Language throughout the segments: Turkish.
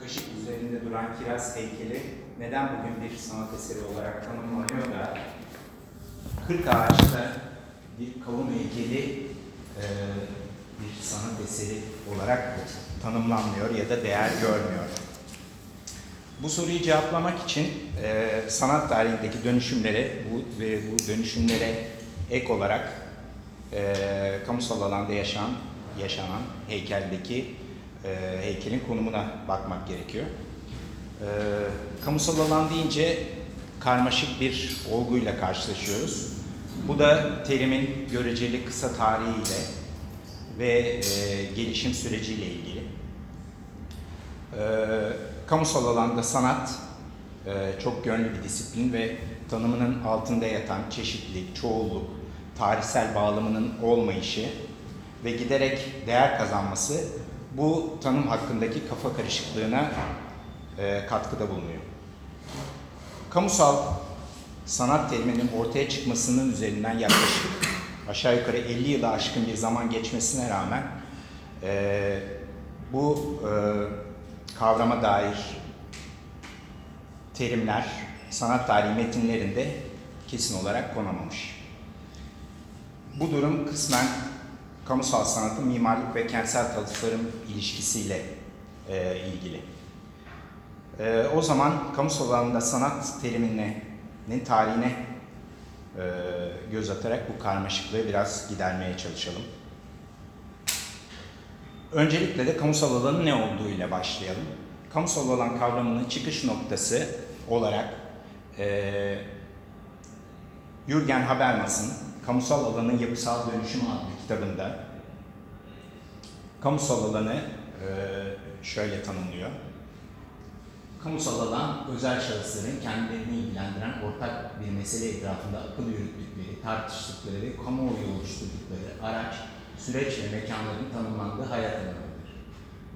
kaşık üzerinde duran kiraz heykeli neden bugün bir sanat eseri olarak tanımlanıyor da 40 ağaçta bir kavun heykeli e, bir sanat eseri olarak tanımlanmıyor ya da değer görmüyor. Bu soruyu cevaplamak için e, sanat tarihindeki dönüşümlere bu ve bu dönüşümlere ek olarak e, kamusal alanda yaşanan yaşanan heykeldeki e, heykelin konumuna bakmak gerekiyor. E, kamusal alan deyince karmaşık bir olguyla karşılaşıyoruz. Bu da terimin göreceli kısa tarihiyle ve e, gelişim süreciyle ilgili. E, kamusal alanda sanat e, çok yönlü bir disiplin ve tanımının altında yatan çeşitlilik, çoğulluk, tarihsel bağlamının olmayışı ve giderek değer kazanması bu tanım hakkındaki kafa karışıklığına e, katkıda bulunuyor. Kamusal sanat teriminin ortaya çıkmasının üzerinden yaklaşık aşağı yukarı 50 yılı aşkın bir zaman geçmesine rağmen e, bu e, kavrama dair terimler sanat tarihi metinlerinde kesin olarak konamamış. Bu durum kısmen kamusal sanatın mimarlık ve kentsel tasarım ilişkisiyle e, ilgili. E, o zaman kamusal alanda sanat teriminin tarihine e, göz atarak bu karmaşıklığı biraz gidermeye çalışalım. Öncelikle de kamusal alanın ne olduğu ile başlayalım. Kamusal alan kavramının çıkış noktası olarak e, Jürgen Habermas'ın Kamusal Alanın Yapısal Dönüşümü adlı kitabında kamusal alanı e, şöyle tanımlıyor. Kamusal alan, özel şahısların kendilerini ilgilendiren ortak bir mesele etrafında akıl yürüttükleri, tartıştıkları ve kamuoyu oluşturdukları araç, süreç ve mekanların tanımlandığı hayat alanıdır.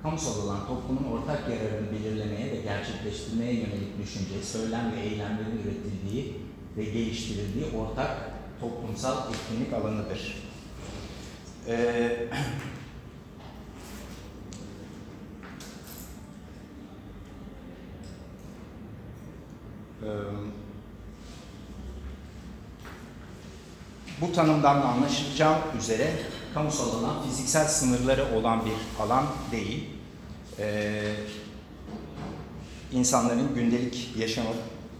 Kamusal alan toplumun ortak yararını belirlemeye ve gerçekleştirmeye yönelik düşünce, söylem ve eylemlerin üretildiği ve geliştirildiği ortak toplumsal etkinlik alanıdır. Ee, Bu tanımdan da anlaşılacağı üzere kamusal alan fiziksel sınırları olan bir alan değil. Ee, insanların gündelik yaşamı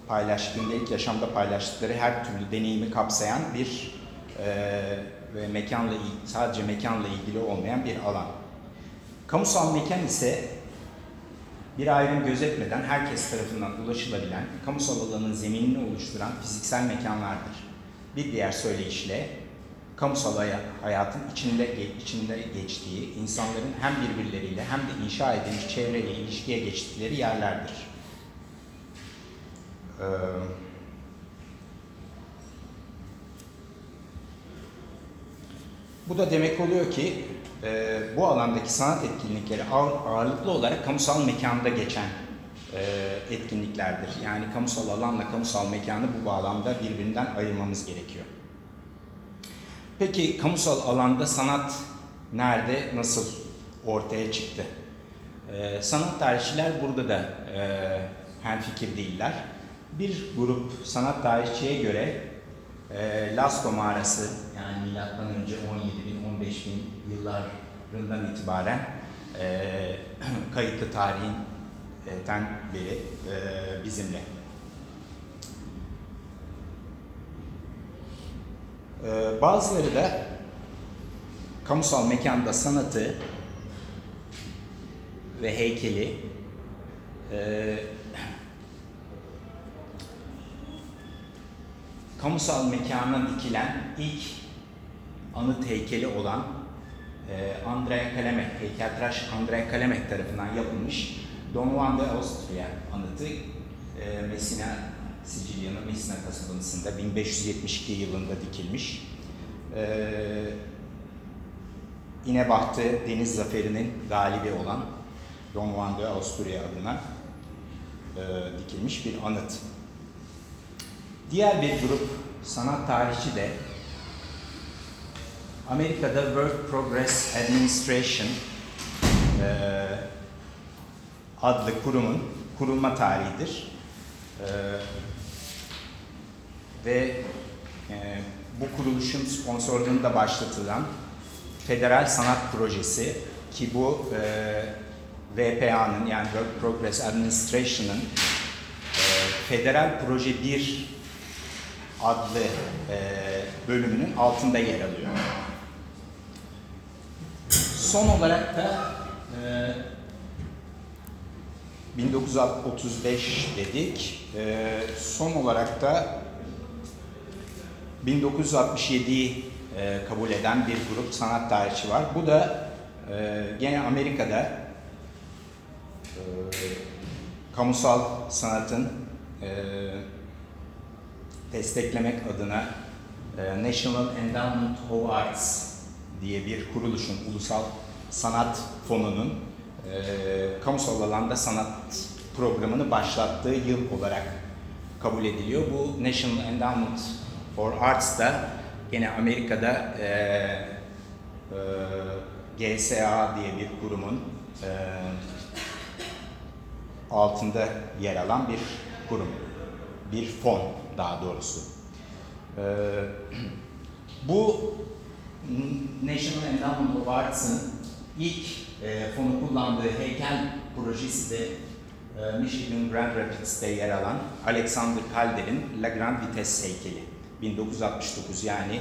paylaş, gündelik yaşamda paylaştıkları her türlü deneyimi kapsayan bir e, ve mekanla sadece mekanla ilgili olmayan bir alan. Kamusal mekan ise bir ayrım gözetmeden herkes tarafından ulaşılabilen, kamusal alanın zeminini oluşturan fiziksel mekanlardır. Bir diğer söyleyişle, kamusal hayatın içinde, içinde geçtiği, insanların hem birbirleriyle hem de inşa edilmiş çevreyle ilişkiye geçtikleri yerlerdir. Ee, bu da demek oluyor ki e, bu alandaki sanat etkinlikleri ağır, ağırlıklı olarak kamusal mekanda geçen e, etkinliklerdir. Yani kamusal alanla kamusal mekanı bu bağlamda birbirinden ayırmamız gerekiyor. Peki kamusal alanda sanat nerede, nasıl ortaya çıktı? E, sanat tarihçiler burada da e, hemfikir değiller. Bir grup sanat tarihçiye göre e, Lascaux mağarası yani milattan önce 17 bin 15 bin yıllarından itibaren e, kayıtlı tarihinden beri e, bizimle. E, bazıları da kamusal mekanda sanatı ve heykeli e, kamusal mekana dikilen ilk anıt heykeli olan e, Andrea Kalemek, heykeltıraş Andrea Kalemek tarafından yapılmış Don Juan de Austria anıtı e, Messina, Sicilya'nın Messina kasabasında 1572 yılında dikilmiş. E, İnebahtı Deniz Zaferi'nin galibi olan Don Juan de Austria adına e, dikilmiş bir anıt. Diğer bir grup sanat tarihçi de Amerika'da Work Progress Administration e, adlı kurumun kurulma tarihidir. Ee, ve e, bu kuruluşun sponsorluğunda başlatılan Federal Sanat Projesi ki bu e, VPA'nın yani Work Progress Administration'ın e, Federal Proje 1 adlı e, bölümünün altında yer alıyor. Son olarak da e, 1935 dedik. E, son olarak da 1967'yi e, kabul eden bir grup sanat tarihçi var. Bu da e, gene Amerika'da e, kamusal sanatın e, desteklemek adına e, National Endowment of Arts diye bir kuruluşun, ulusal sanat fonunun e, kamusal alanda sanat programını başlattığı yıl olarak kabul ediliyor. Bu National Endowment for Arts da yine Amerika'da e, e, GSA diye bir kurumun e, altında yer alan bir kurum, bir fon daha doğrusu. E, bu National Endowment of Arts'ın ilk e, fonu kullandığı heykel projesi de e, Michigan Grand Rapids'te yer alan Alexander Calder'in La Grande Vitesse heykeli. 1969 yani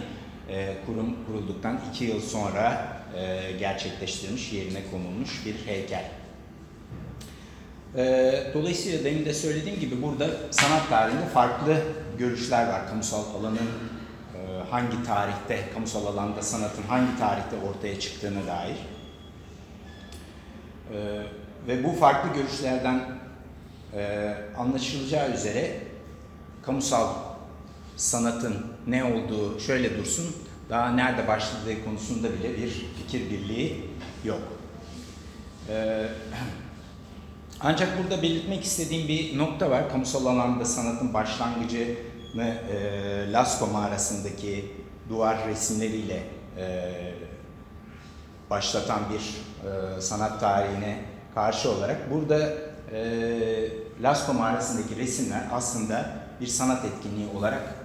e, kurum kurulduktan iki yıl sonra e, gerçekleştirilmiş, yerine konulmuş bir heykel. E, dolayısıyla demin de söylediğim gibi burada sanat tarihinde farklı görüşler var. Kamusal alanın e, hangi tarihte, kamusal alanda sanatın hangi tarihte ortaya çıktığına dair. E, ve bu farklı görüşlerden e, anlaşılacağı üzere kamusal sanatın ne olduğu şöyle dursun, daha nerede başladığı konusunda bile bir fikir birliği yok. Ee, ancak burada belirtmek istediğim bir nokta var. Kamusal alanda sanatın başlangıcını e, Lascaux mağarasındaki duvar resimleriyle e, başlatan bir e, sanat tarihine karşı olarak burada e, Lascaux mağarasındaki resimler aslında bir sanat etkinliği olarak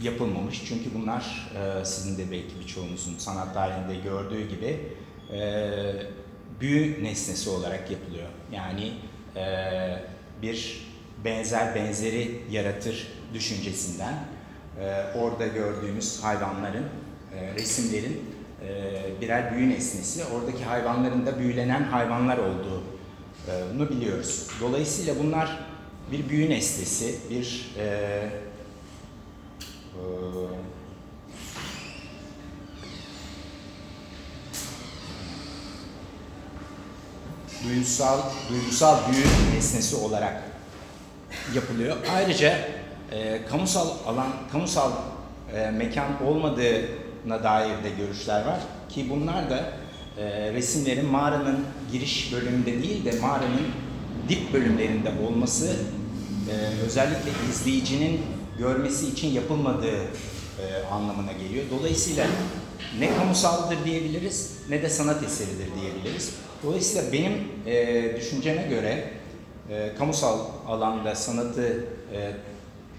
yapılmamış. Çünkü bunlar e, sizin de belki birçoğunuzun sanat tarihinde gördüğü gibi e, büyü nesnesi olarak yapılıyor. Yani bir benzer benzeri yaratır düşüncesinden e, orada gördüğümüz hayvanların, e, resimlerin e, birer büyü nesnesi, oradaki hayvanların da büyülenen hayvanlar olduğunu biliyoruz. Dolayısıyla bunlar bir büyü nesnesi, bir e, e, duygusal duygusal büyü nesnesi olarak yapılıyor. Ayrıca e, kamusal alan, kamusal e, mekan olmadığına dair de görüşler var ki bunlar da e, resimlerin mağaranın giriş bölümünde değil de mağaranın dip bölümlerinde olması e, özellikle izleyicinin görmesi için yapılmadığı e, anlamına geliyor. Dolayısıyla ne kamusaldır diyebiliriz ne de sanat eseridir diyebiliriz. Dolayısıyla benim e, düşünceme göre e, kamusal alanda sanatı e,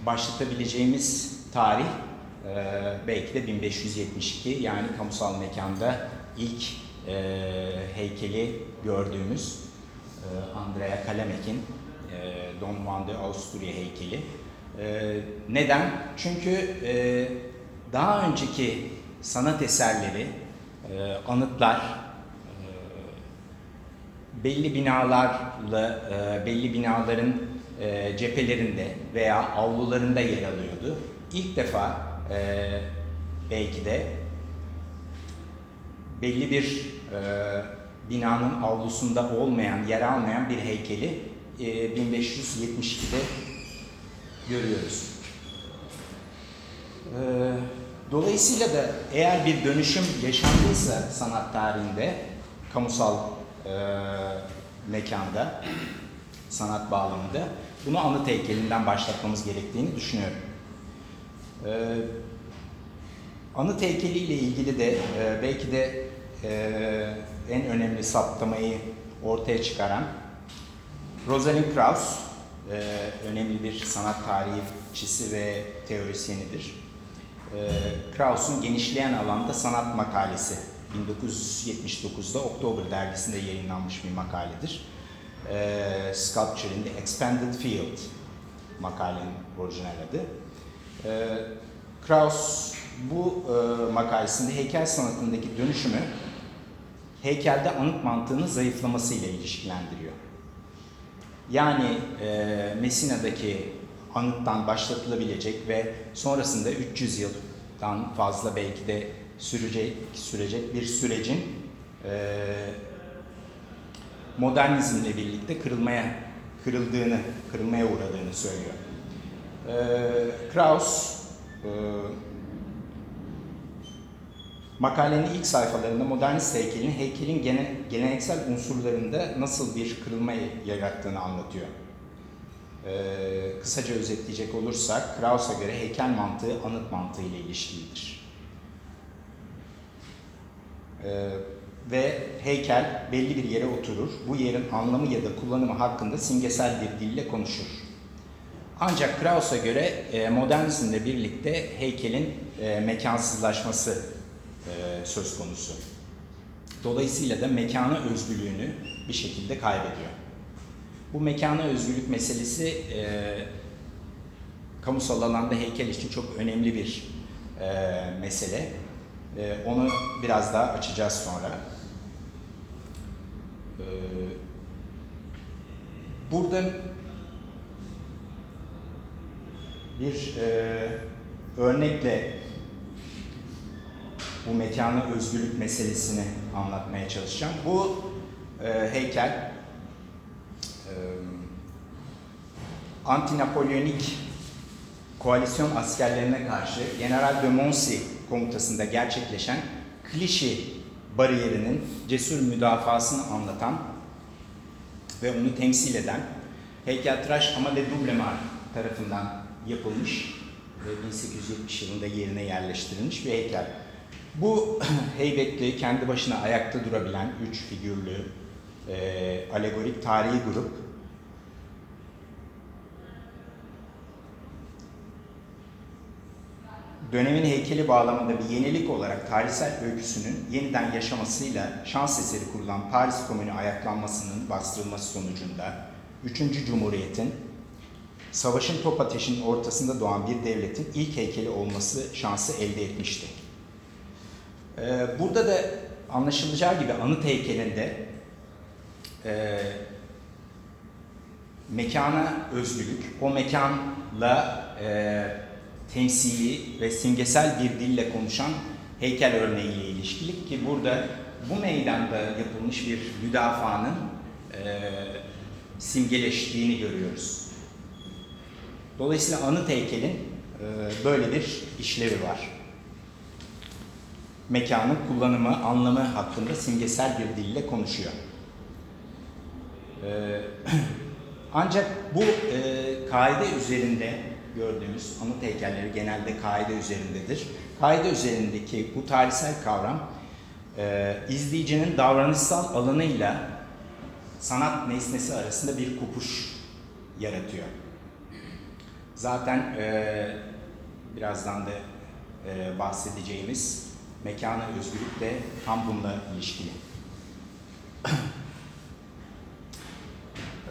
başlatabileceğimiz tarih e, belki de 1572 yani kamusal mekanda ilk e, heykeli gördüğümüz e, Andrea Kalemek'in e, Don Juan de Austria heykeli. E, neden? Çünkü e, daha önceki sanat eserleri, e, anıtlar, e, belli binalarla, e, belli binaların e, cephelerinde veya avlularında yer alıyordu. İlk defa e, belki de belli bir e, binanın avlusunda olmayan, yer almayan bir heykeli e, 1572'de görüyoruz. E, dolayısıyla da eğer bir dönüşüm yaşandıysa sanat tarihinde, kamusal e, mekanda, sanat bağlamında bunu anıt heykelinden başlatmamız gerektiğini düşünüyorum. E, anıt heykeliyle ilgili de e, belki de e, en önemli saptamayı ortaya çıkaran Rosalind Krauss e, önemli bir sanat tarihçisi ve teorisyenidir. E, Krauss'un Genişleyen Alanda Sanat Makalesi 1979'da Oktober dergisinde yayınlanmış bir makaledir. E, Sculpture in the Expanded Field makalenin orijinal adı. E, Krauss bu e, makalesinde heykel sanatındaki dönüşümü heykelde anıt mantığının zayıflamasıyla ilişkilendiriyor. Yani e, Messina'daki anıttan başlatılabilecek ve sonrasında 300 yıldan fazla belki de sürecek, sürecek bir sürecin e, modernizmle birlikte kırılmaya kırıldığını, kırılmaya uğradığını söylüyor. E, Krauss e, Makalenin ilk sayfalarında modernist heykelin heykelin gene, geleneksel unsurlarında nasıl bir kırılma yarattığını anlatıyor. Ee, kısaca özetleyecek olursak, Krauss'a göre heykel mantığı anıt mantığı ile ilişkilidir. Ee, ve heykel belli bir yere oturur, bu yerin anlamı ya da kullanımı hakkında simgesel bir dille konuşur. Ancak Krauss'a göre e, modernizmle birlikte heykelin e, mekansızlaşması e, söz konusu. Dolayısıyla da mekana özgürlüğünü bir şekilde kaybediyor. Bu mekana özgürlük meselesi e, kamusal alanda heykel için çok önemli bir e, mesele. E, onu biraz daha açacağız sonra. E, burada bir e, örnekle bu mekana özgürlük meselesini anlatmaya çalışacağım. Bu e, heykel anti-Napolyonik koalisyon askerlerine karşı General de Moncy komutasında gerçekleşen Klişi bariyerinin cesur müdafasını anlatan ve onu temsil eden heykeltıraş Amade Dublemar tarafından yapılmış ve 1870 yılında yerine yerleştirilmiş bir heykel. Bu heybetli, kendi başına ayakta durabilen üç figürlü e, alegorik tarihi grup dönemin heykeli bağlamında bir yenilik olarak tarihsel öyküsünün yeniden yaşamasıyla şans eseri kurulan Paris Komünü ayaklanmasının bastırılması sonucunda 3. Cumhuriyet'in savaşın top ateşinin ortasında doğan bir devletin ilk heykeli olması şansı elde etmişti. Ee, burada da anlaşılacağı gibi anıt heykelinde e, mekana özgürlük, o mekanla e, temsili ve simgesel bir dille konuşan heykel örneğiyle ilişkili ki burada bu meydanda yapılmış bir müdafaanın e, simgeleştiğini görüyoruz. Dolayısıyla anıt heykelin e, böyle bir işlevi var mekanın kullanımı, anlamı hakkında simgesel bir dille konuşuyor. Ee, ancak bu e, kaide üzerinde gördüğümüz anıt heykelleri genelde kaide üzerindedir. Kaide üzerindeki bu tarihsel kavram e, izleyicinin davranışsal alanıyla sanat nesnesi arasında bir kopuş yaratıyor. Zaten e, birazdan da e, bahsedeceğimiz mekana özgürlük de tam bununla ilişkili.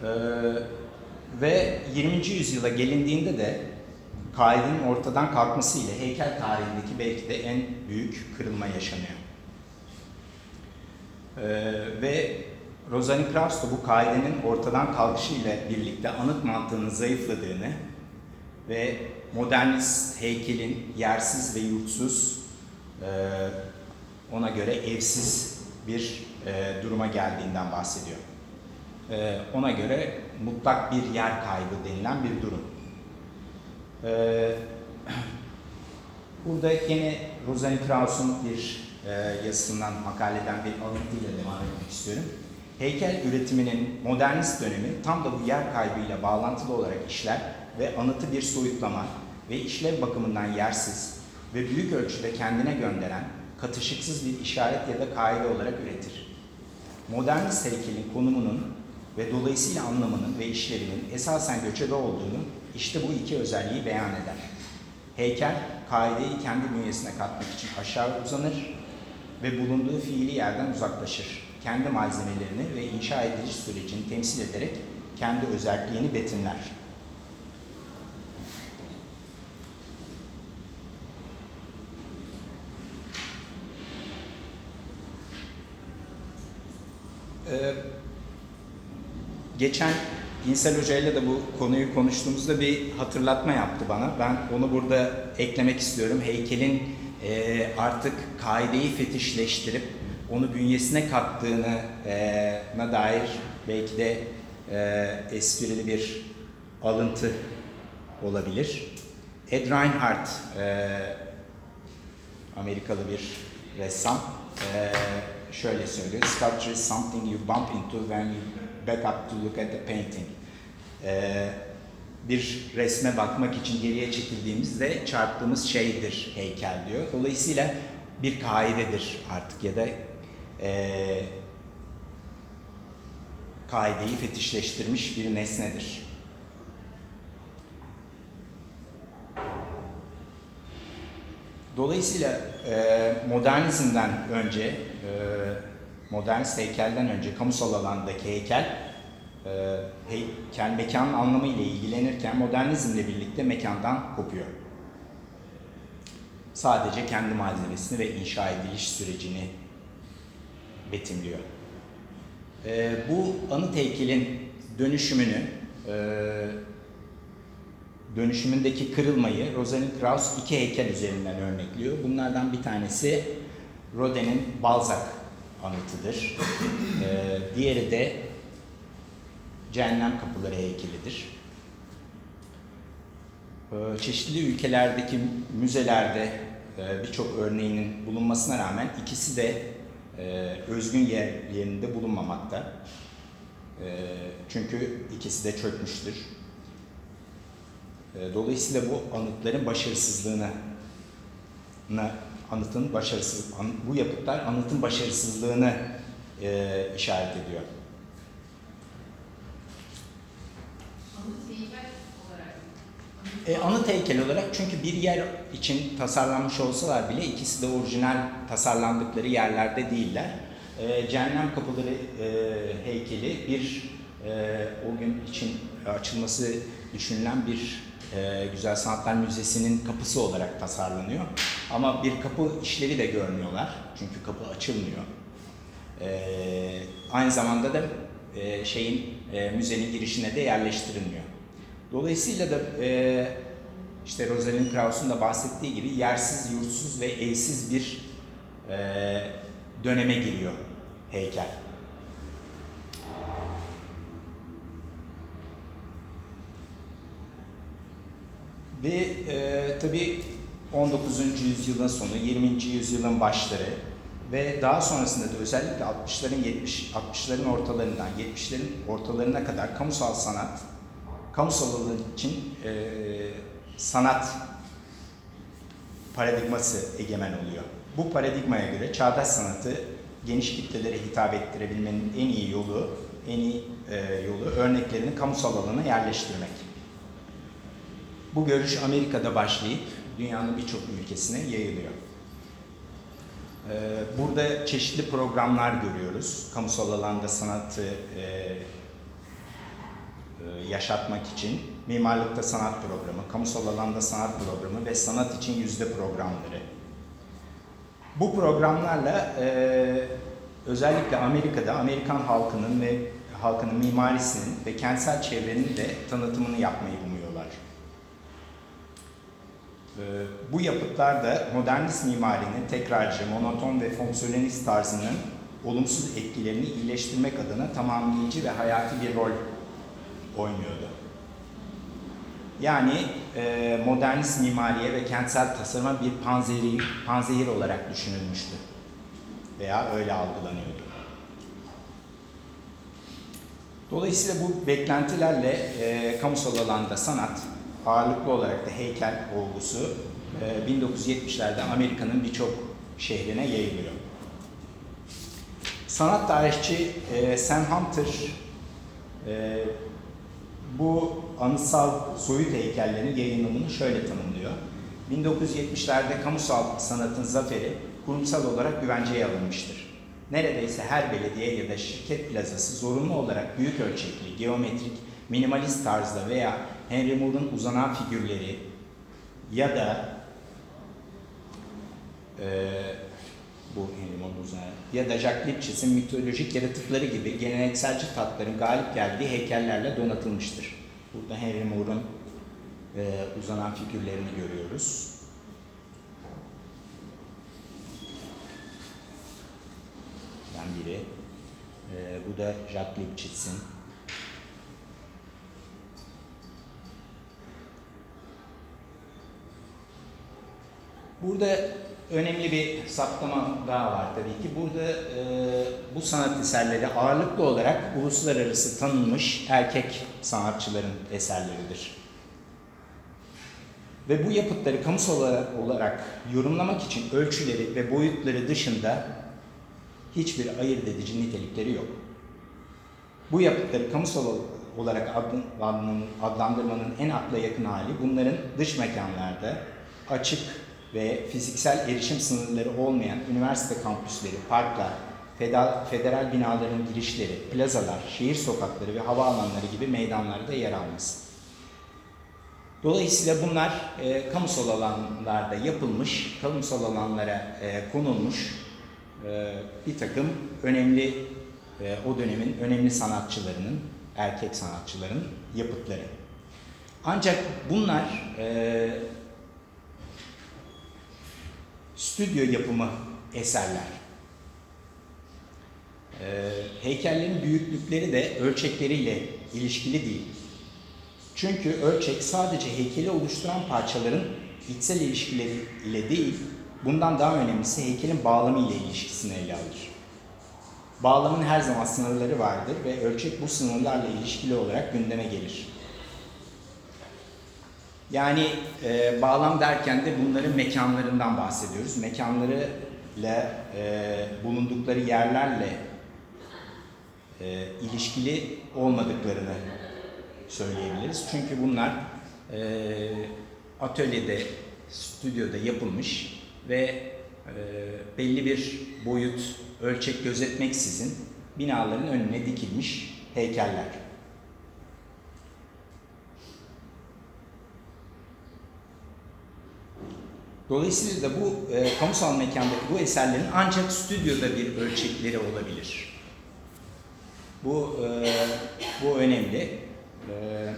ee, ve 20. yüzyıla gelindiğinde de kaidenin ortadan kalkması ile heykel tarihindeki belki de en büyük kırılma yaşanıyor. Ee, ve Rosalind Krauss da bu kaidenin ortadan kalkışı ile birlikte anıt mantığının zayıfladığını ve modernist heykelin yersiz ve yurtsuz ee, ona göre evsiz bir e, duruma geldiğinden bahsediyor. Ee, ona göre mutlak bir yer kaybı denilen bir durum. Ee, burada yine Rosalind Krauss'un bir e, yazısından, makaleden bir alıntıyla devam etmek istiyorum. Heykel üretiminin modernist dönemi tam da bu yer kaybıyla bağlantılı olarak işler ve anıtı bir soyutlama ve işlev bakımından yersiz, ve büyük ölçüde kendine gönderen katışıksız bir işaret ya da kaide olarak üretir. Modernist heykelin konumunun ve dolayısıyla anlamının ve işlevinin esasen göçebe olduğunu işte bu iki özelliği beyan eder. Heykel, kaideyi kendi bünyesine katmak için aşağı uzanır ve bulunduğu fiili yerden uzaklaşır. Kendi malzemelerini ve inşa ediliş sürecini temsil ederek kendi özelliğini betimler. Ee, geçen İnsel Hoca ile de bu konuyu konuştuğumuzda bir hatırlatma yaptı bana. Ben onu burada eklemek istiyorum. Heykelin e, artık kaideyi fetişleştirip onu bünyesine kattığına e, dair belki de e, esprili bir alıntı olabilir. Ed Reinhardt, e, Amerikalı bir ressam, e, şöyle söylüyor. Sculpture is something you bump into when you back up to look at the painting. E, bir resme bakmak için geriye çekildiğimizde çarptığımız şeydir heykel diyor. Dolayısıyla bir kaidedir artık ya da e, kaideyi fetişleştirmiş bir nesnedir. Dolayısıyla e, modernizmden önce, e, modernist heykelden önce kamusal alandaki heykel, e, heykel mekanın anlamı ile ilgilenirken modernizmle birlikte mekandan kopuyor. Sadece kendi malzemesini ve inşa ediliş sürecini betimliyor. E, bu anıt heykelin dönüşümünü, e, dönüşümündeki kırılmayı Rosalind Krauss iki heykel üzerinden örnekliyor. Bunlardan bir tanesi Rodin'in Balzac anıtıdır. Ee, diğeri de Cehennem Kapıları heykelidir. Ee, çeşitli ülkelerdeki müzelerde e, birçok örneğinin bulunmasına rağmen ikisi de e, özgün yerlerinde bulunmamakta. E, çünkü ikisi de çökmüştür. E, dolayısıyla bu anıtların başarısızlığını anıtın başarısız bu yapıtlar anıtın başarısızlığını e, işaret ediyor. E, anıt heykel olarak çünkü bir yer için tasarlanmış olsalar bile ikisi de orijinal tasarlandıkları yerlerde değiller. E, Cehennem Kapıları e, heykeli bir e, o gün için açılması düşünülen bir e, Güzel Sanatlar Müzesi'nin kapısı olarak tasarlanıyor. Ama bir kapı işlevi de görmüyorlar. Çünkü kapı açılmıyor. E, aynı zamanda da e, şeyin e, müzenin girişine de yerleştirilmiyor. Dolayısıyla da e, işte Rosalind Krauss'un da bahsettiği gibi yersiz, yurtsuz ve evsiz bir e, döneme giriyor heykel. Ve e, tabii 19. yüzyılın sonu, 20. yüzyılın başları ve daha sonrasında da özellikle 60'ların 70 60'ların ortalarından 70'lerin ortalarına kadar kamusal sanat, kamusal alan için e, sanat paradigması egemen oluyor. Bu paradigmaya göre çağdaş sanatı geniş kitlelere hitap ettirebilmenin en iyi yolu, en iyi e, yolu örneklerini kamusal alana yerleştirmek. Bu görüş Amerika'da başlayıp dünyanın birçok ülkesine yayılıyor. Ee, burada çeşitli programlar görüyoruz. Kamusal alanda sanatı e, e, yaşatmak için mimarlıkta sanat programı, kamusal alanda sanat programı ve sanat için yüzde programları. Bu programlarla e, özellikle Amerika'da Amerikan halkının ve halkının mimarisinin ve kentsel çevrenin de tanıtımını yapmayı umuyorlar. Ee, bu yapıtlar da modernist mimarinin tekrarcı, monoton ve fonksiyonelist tarzının olumsuz etkilerini iyileştirmek adına tamamlayıcı ve hayati bir rol oynuyordu. Yani e, modernist mimariye ve kentsel tasarıma bir panzehir, panzehir olarak düşünülmüştü. Veya öyle algılanıyordu. Dolayısıyla bu beklentilerle e, kamusal alanda sanat, ağırlıklı olarak da heykel olgusu 1970'lerde e, Amerika'nın birçok şehrine yayılıyor. Sanat tarihçi e, Sam Hunter e, bu anıtsal soyut heykellerin yayınlanımını şöyle tanımlıyor. 1970'lerde kamusal sanatın zaferi kurumsal olarak güvenceye alınmıştır. Neredeyse her belediye ya da şirket plazası zorunlu olarak büyük ölçekli, geometrik, minimalist tarzda veya Henry Moore'un uzanan figürleri ya da eee bu Henry Moore'un uzanan ya da Jacques Lipchit'in mitolojik yaratıkları gibi gelenekselci tatların galip geldiği heykellerle donatılmıştır. Burada Henry Moore'un eee, uzanan figürlerini görüyoruz. Biri. Eee, bu da Jacques Lipchit'in. Burada önemli bir saptama daha var tabii ki. Burada e, bu sanat eserleri ağırlıklı olarak uluslararası tanınmış erkek sanatçıların eserleridir. Ve bu yapıtları kamusal olarak, yorumlamak için ölçüleri ve boyutları dışında hiçbir ayırt edici nitelikleri yok. Bu yapıtları kamusal olarak adlandırmanın en akla yakın hali bunların dış mekanlarda açık ve fiziksel erişim sınırları olmayan üniversite kampüsleri, parklar, federal binaların girişleri, plazalar, şehir sokakları ve havaalanları gibi meydanlarda yer alması. Dolayısıyla bunlar e, kamusal alanlarda yapılmış, kamusal alanlara e, konulmuş e, bir takım önemli, e, o dönemin önemli sanatçılarının, erkek sanatçıların yapıtları. Ancak bunlar e, stüdyo yapımı eserler. E, heykellerin büyüklükleri de ölçekleriyle ilişkili değil. Çünkü ölçek sadece heykeli oluşturan parçaların içsel ilişkileri ile değil, bundan daha önemlisi heykelin bağlamı ile ilişkisini ele alır. Bağlamın her zaman sınırları vardır ve ölçek bu sınırlarla ilişkili olarak gündeme gelir. Yani e, bağlam derken de bunların mekanlarından bahsediyoruz. Mekanları ile e, bulundukları yerlerle e, ilişkili olmadıklarını söyleyebiliriz. Çünkü bunlar e, atölyede, stüdyoda yapılmış ve e, belli bir boyut, ölçek gözetmeksizin binaların önüne dikilmiş heykeller. Dolayısıyla bu e, kamusal mekandaki bu eserlerin ancak stüdyoda bir ölçekleri olabilir. Bu e, bu önemli. E,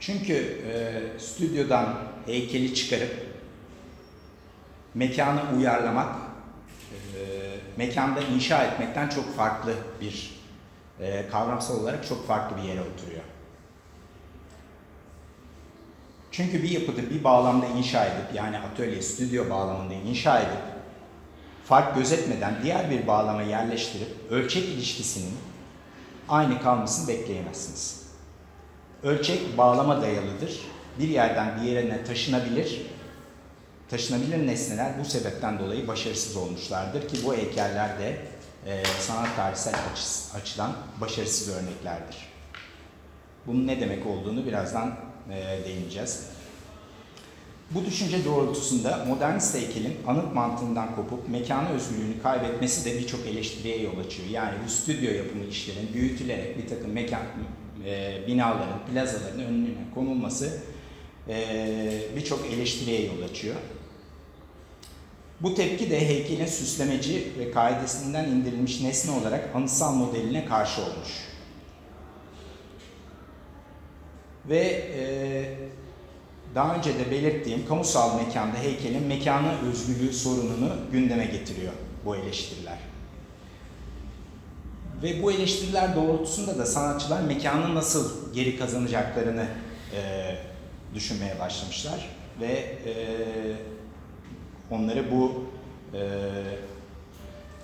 çünkü e, stüdyodan heykeli çıkarıp mekana uyarlamak, e, mekanda inşa etmekten çok farklı bir e, kavramsal olarak çok farklı bir yere oturuyor. Çünkü bir yapıda bir bağlamda inşa edip yani atölye, stüdyo bağlamında inşa edip fark gözetmeden diğer bir bağlama yerleştirip ölçek ilişkisinin aynı kalmasını bekleyemezsiniz. Ölçek bağlama dayalıdır. Bir yerden bir yerine taşınabilir. Taşınabilir nesneler bu sebepten dolayı başarısız olmuşlardır ki bu heykeller de e, sanat tarihsel açı- açıdan başarısız örneklerdir. Bunun ne demek olduğunu birazdan e, değineceğiz. Bu düşünce doğrultusunda modernist heykelin anıt mantığından kopup mekana özgürlüğünü kaybetmesi de birçok eleştiriye yol açıyor. Yani bu stüdyo yapımı işlerin büyütülerek bir takım mekan, e, binaların, plazaların önüne konulması e, birçok eleştiriye yol açıyor. Bu tepki de heykelin süslemeci ve kaidesinden indirilmiş nesne olarak anıtsal modeline karşı olmuş. Ve e, daha önce de belirttiğim kamusal mekanda heykelin mekana özgürlüğü sorununu gündeme getiriyor bu eleştiriler. Ve bu eleştiriler doğrultusunda da sanatçılar mekanı nasıl geri kazanacaklarını e, düşünmeye başlamışlar ve e, onları bu e,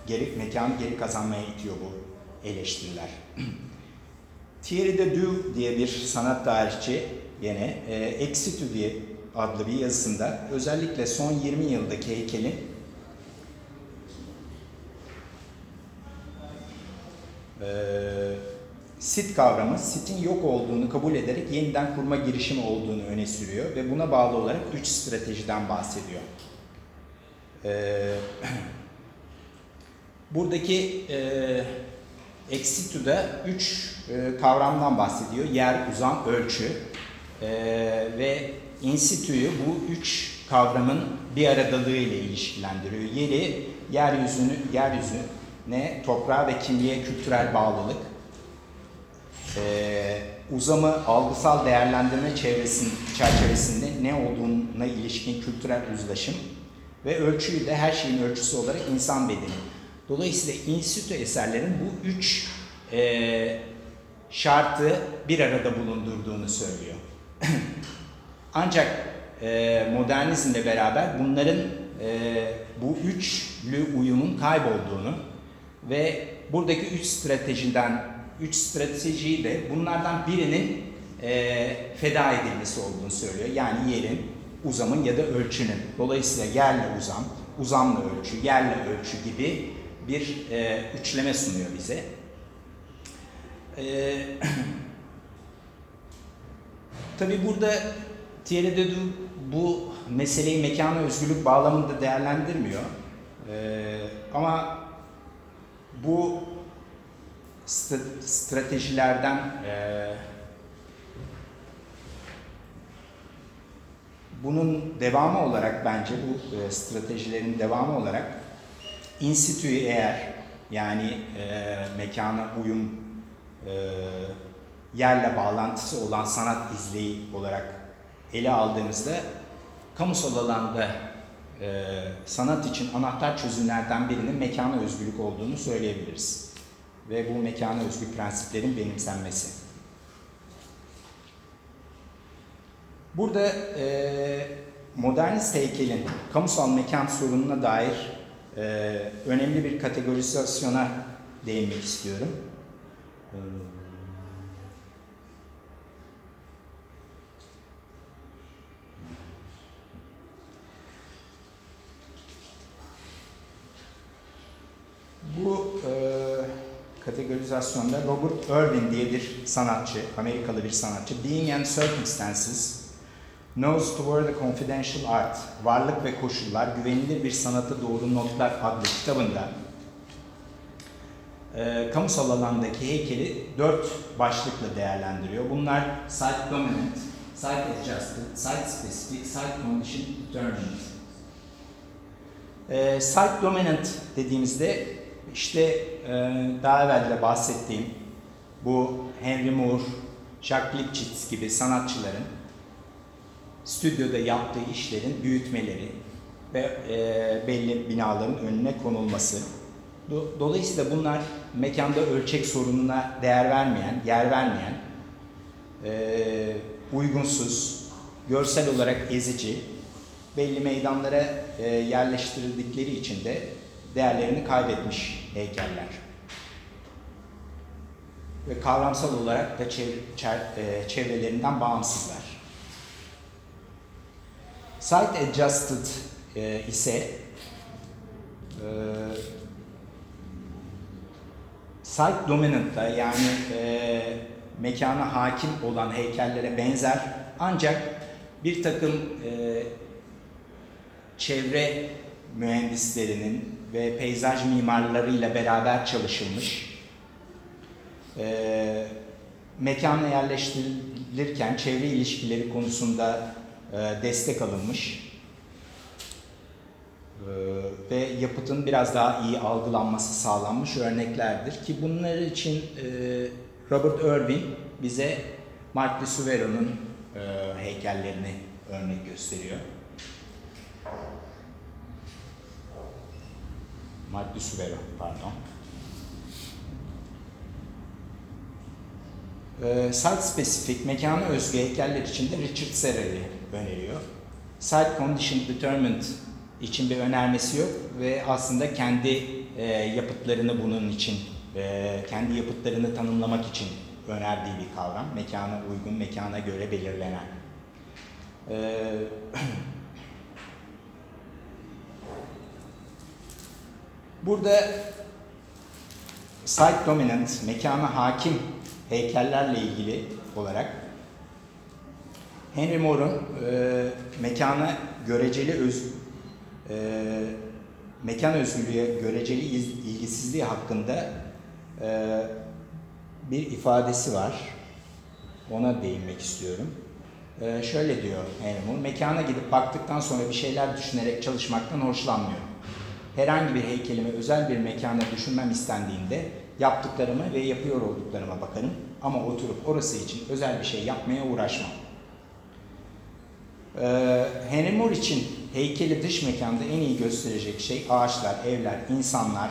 geri, mekanı geri kazanmaya itiyor bu eleştiriler. Thierry de Duve diye bir sanat tarihçi yine e, Exitu diye adlı bir yazısında özellikle son 20 yıldaki heykelin e, sit kavramı, sitin yok olduğunu kabul ederek yeniden kurma girişimi olduğunu öne sürüyor ve buna bağlı olarak üç stratejiden bahsediyor. Ee, buradaki e, Exitu'da üç e, kavramdan bahsediyor. Yer, uzam, ölçü. E, ve in situ'yu bu üç kavramın bir aradalığı ile ilişkilendiriyor. Yeri, yeryüzünü, yeryüzüne, toprağa ve kimliğe kültürel bağlılık. E, uzamı algısal değerlendirme çevresinin çerçevesinde ne olduğuna ilişkin kültürel uzlaşım ve ölçüyü de her şeyin ölçüsü olarak insan bedeni. Dolayısıyla institü eserlerin bu üç e, şartı bir arada bulundurduğunu söylüyor. Ancak e, modernizmle beraber bunların e, bu üçlü uyumun kaybolduğunu ve buradaki üç stratejiden, üç stratejiyi de bunlardan birinin e, feda edilmesi olduğunu söylüyor. Yani yerin, uzamın ya da ölçünün. Dolayısıyla yerle uzam, uzamla ölçü, yerle ölçü gibi bir e, üçleme sunuyor bize. E, Tabi burada Thierry Dedou bu meseleyi mekana özgürlük bağlamında değerlendirmiyor. E, ama bu stratejilerden e, bunun devamı olarak bence bu e, stratejilerin devamı olarak in situ'yu eğer yani e, mekana uyum e, yerle bağlantısı olan sanat izleyi olarak ele aldığımızda kamusal alanda e, sanat için anahtar çözümlerden birinin mekana özgürlük olduğunu söyleyebiliriz. Ve bu mekana özgü prensiplerin benimsenmesi. Burada e, modernist heykelin kamusal mekan sorununa dair e, önemli bir kategorizasyona değinmek istiyorum. Bu e, kategorizasyonda Robert Irwin diye bir sanatçı, Amerikalı bir sanatçı, Being and Circumstances, Knows Toward a Confidential Art, Varlık ve Koşullar, Güvenilir Bir Sanata Doğru Notlar adlı kitabında e, kamusal alandaki heykeli dört başlıkla değerlendiriyor. Bunlar Site Dominant, Site Adjusted, Site Specific, Site Condition Determinant. E, site Dominant dediğimizde işte e, daha evvel de bahsettiğim bu Henry Moore, Jacques Lipchitz gibi sanatçıların stüdyoda yaptığı işlerin büyütmeleri ve e, belli binaların önüne konulması. Dolayısıyla bunlar mekanda ölçek sorununa değer vermeyen, yer vermeyen, e, uygunsuz, görsel olarak ezici, belli meydanlara e, yerleştirildikleri için de değerlerini kaybetmiş heykeller. Ve kavramsal olarak da çev e, çevrelerinden bağımsızlar. Site adjusted e, ise e, site dominant'ta yani e, mekana hakim olan heykellere benzer. Ancak bir takım e, çevre mühendislerinin ve peyzaj mimarlarıyla beraber çalışılmış e, mekana yerleştirilirken çevre ilişkileri konusunda destek alınmış e, ve yapıtın biraz daha iyi algılanması sağlanmış örneklerdir ki bunlar için e, Robert Irwin bize Mark de Suvero'nun heykellerini örnek gösteriyor. Mark de Suvero, pardon. E, site spesifik, mekana özgü heykeller için de Richard Serrer'i öneriyor. Site Condition Determined için bir önermesi yok ve aslında kendi e, yapıtlarını bunun için, e, kendi yapıtlarını tanımlamak için önerdiği bir kavram. Mekana uygun, mekana göre belirlenen. E, Burada site dominant, mekana hakim heykellerle ilgili olarak Henry Moore'un e, mekana göreceli öz, e, mekan özgürlüğe göreceli iz- ilgisizliği hakkında e, bir ifadesi var. Ona değinmek istiyorum. E, şöyle diyor Henry Moore, mekana gidip baktıktan sonra bir şeyler düşünerek çalışmaktan hoşlanmıyorum. Herhangi bir heykelimi özel bir mekanda düşünmem istendiğinde yaptıklarımı ve yapıyor olduklarıma bakarım ama oturup orası için özel bir şey yapmaya uğraşmam. Ee, Henry Moore için heykeli dış mekanda en iyi gösterecek şey ağaçlar, evler, insanlar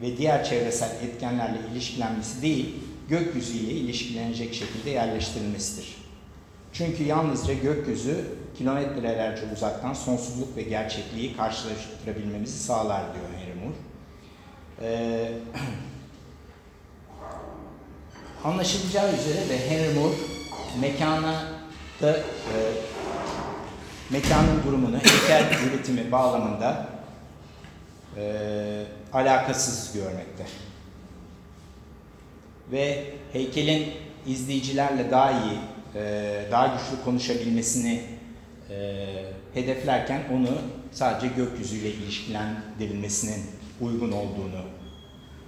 ve diğer çevresel etkenlerle ilişkilenmesi değil, gökyüzüyle ilişkilenecek şekilde yerleştirilmesidir. Çünkü yalnızca gökyüzü kilometrelerce uzaktan sonsuzluk ve gerçekliği karşılaştırabilmemizi sağlar diyor Henry Moore. Ee, anlaşılacağı üzere de Henry Moore mekana da e, mekanın durumunu heykel üretimi bağlamında e, alakasız görmekte. Ve heykelin izleyicilerle daha iyi, e, daha güçlü konuşabilmesini e, hedeflerken onu sadece gökyüzüyle ilişkilendirilmesinin uygun olduğunu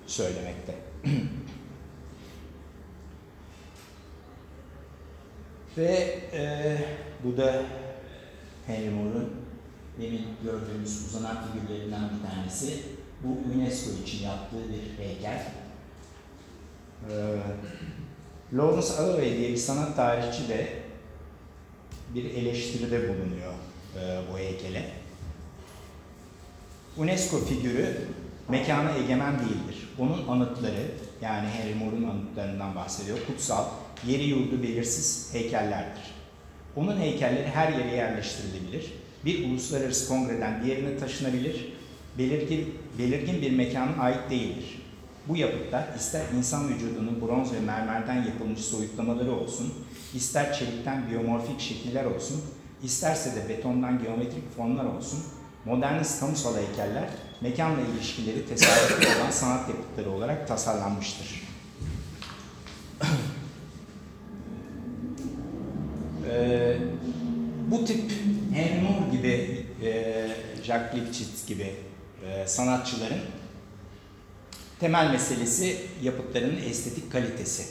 söylemekte. Ve e, bu da Moore'un demin gördüğümüz uzanan figürlerinden bir tanesi. Bu UNESCO için yaptığı bir heykel. Ee, Lawrence Alloway diye bir sanat tarihçi de bir eleştiride bulunuyor e, bu heykele. UNESCO figürü mekana egemen değildir. Onun anıtları, yani Henry Moore'un anıtlarından bahsediyor, kutsal, yeri yurdu belirsiz heykellerdir. Onun heykelleri her yere yerleştirilebilir. Bir uluslararası kongreden diğerine taşınabilir. Belirgin, belirgin bir mekana ait değildir. Bu yapıtlar ister insan vücudunun bronz ve mermerden yapılmış soyutlamaları olsun, ister çelikten biyomorfik şekiller olsun, isterse de betondan geometrik formlar olsun, modernist kamusal heykeller mekanla ilişkileri tesadüfi olan sanat yapıtları olarak tasarlanmıştır. Ee, bu tip Henry Moore gibi, e, Jacques Lipchitz gibi e, sanatçıların temel meselesi yapıtlarının estetik kalitesi.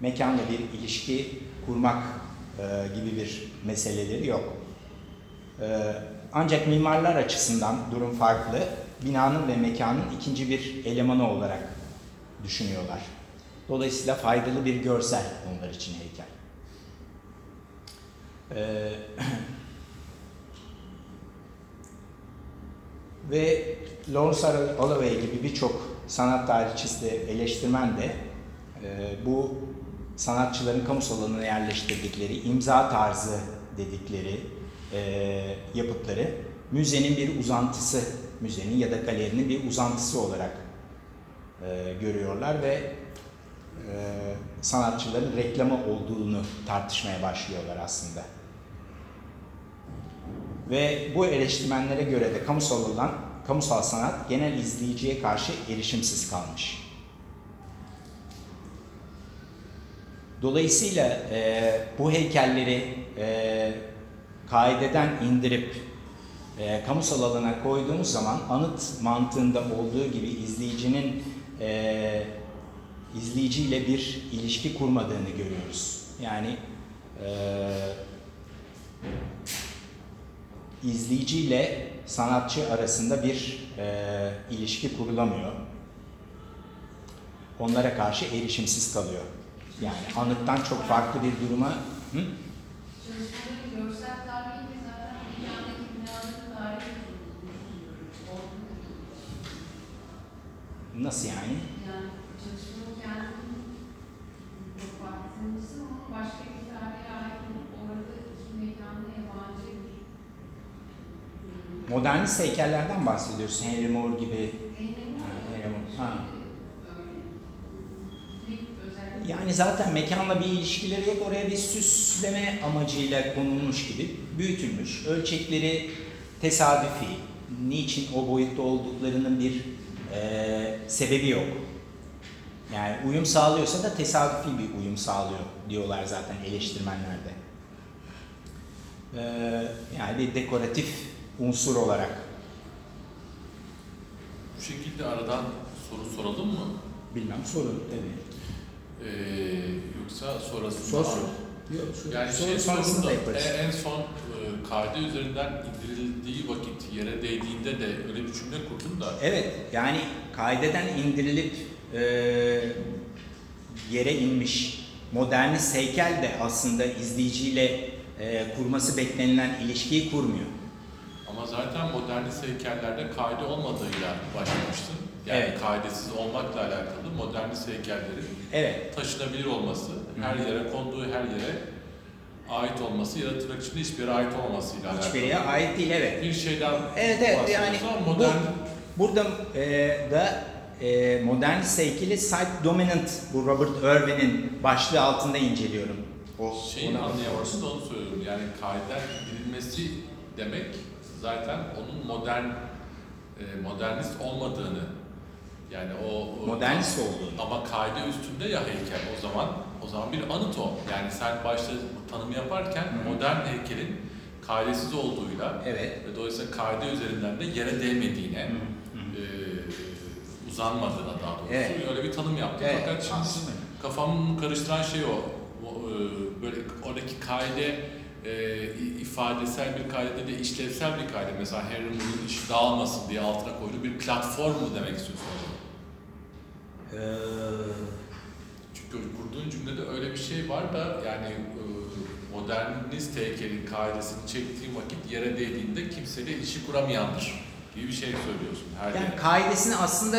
Mekanla bir ilişki kurmak e, gibi bir meseleleri yok. E, ancak mimarlar açısından durum farklı. Binanın ve mekanın ikinci bir elemanı olarak düşünüyorlar. Dolayısıyla faydalı bir görsel onlar için heykel. Ee, ve Lawrence Holloway gibi birçok sanat tarihçisi de eleştirmen de e, bu sanatçıların kamusal alanına yerleştirdikleri imza tarzı dedikleri e, yapıtları müzenin bir uzantısı, müzenin ya da galerinin bir uzantısı olarak e, görüyorlar ve e, sanatçıların reklamı olduğunu tartışmaya başlıyorlar aslında. Ve bu eleştirmenlere göre de kamusal olan kamusal sanat genel izleyiciye karşı erişimsiz kalmış. Dolayısıyla e, bu heykelleri e, kaideden indirip e, kamusal alana koyduğumuz zaman anıt mantığında olduğu gibi izleyicinin e, izleyiciyle bir ilişki kurmadığını görüyoruz. Yani e, izleyiciyle sanatçı arasında bir e, ilişki kurulamıyor. Onlara karşı erişimsiz kalıyor. Yani anıttan çok farklı bir duruma... Hı? Nasıl yani? Yani Modernist heykellerden bahsediyorsun. Henry Moore gibi. Henry Moore. Ha. Yani zaten mekanla bir ilişkileri yok. Oraya bir süsleme amacıyla konulmuş gibi büyütülmüş. Ölçekleri tesadüfi. Niçin o boyutta olduklarının bir e, sebebi yok. Yani uyum sağlıyorsa da tesadüfi bir uyum sağlıyor diyorlar zaten eleştirmenlerde. Ee, yani bir dekoratif unsur olarak. Bu şekilde aradan soru soralım mı? Bilmem sorun tabii. Ee, yoksa sonrasında... Sor sor. Yok. Yani Sor, şey sonrasında da yaparız. en, en son e, kaide üzerinden indirildiği vakit yere değdiğinde de öyle bir cümle kurdum da Evet, yani kaideden indirilip e, yere inmiş modernist heykel de aslında izleyiciyle e, kurması beklenilen ilişkiyi kurmuyor. ama zaten modernist heykellerde kaide olmadığıyla başlamıştın. Yani Evet. kaidesiz olmakla alakalı modernist heykellerin Evet, taşınabilir olması, her yere konduğu her yere ait olması, yaratıcılık içinde hiçbir yere ait olmamasıyla alakalı. hiçbir yere ait değil evet. Bir şeyden Evet evet yani ama bu, modern burada e, da e, modernist heykeli site dominant bu Robert Irwin'in başlığı altında inceliyorum. O, Şeyi ona- anlayamamışsın da onu söylüyorum. Yani kaiden indirilmesi demek zaten onun modern e, modernist olmadığını yani o o- Modernist olduğunu. ama kaide üstünde ya heykel o zaman o zaman bir anıt o. Yani sen başta tanımı yaparken Hı. modern heykelin kaidesiz olduğuyla Evet. ve dolayısıyla kaide üzerinden de yere değmediğine Hı hı. uzanmadığına daha doğrusu Evet. öyle bir tanım yaptım. Evet, Fakat şimdi aslında. kafamı karıştıran şey o. O, e, Böyle oradaki kaide e, i- ifadesel bir kaide de işlevsel bir kaide. Mesela Moore'un işi dağılmasın diye altına koyduğu bir platform mu demek istiyorsun acaba? Ee, Çünkü kurduğun cümlede öyle bir şey var da yani e, modernist heykelin kaidesini çektiğin vakit yere değdiğinde kimseyle ilişki kuramayandır gibi bir şey söylüyorsun her Yani yere. kaidesini aslında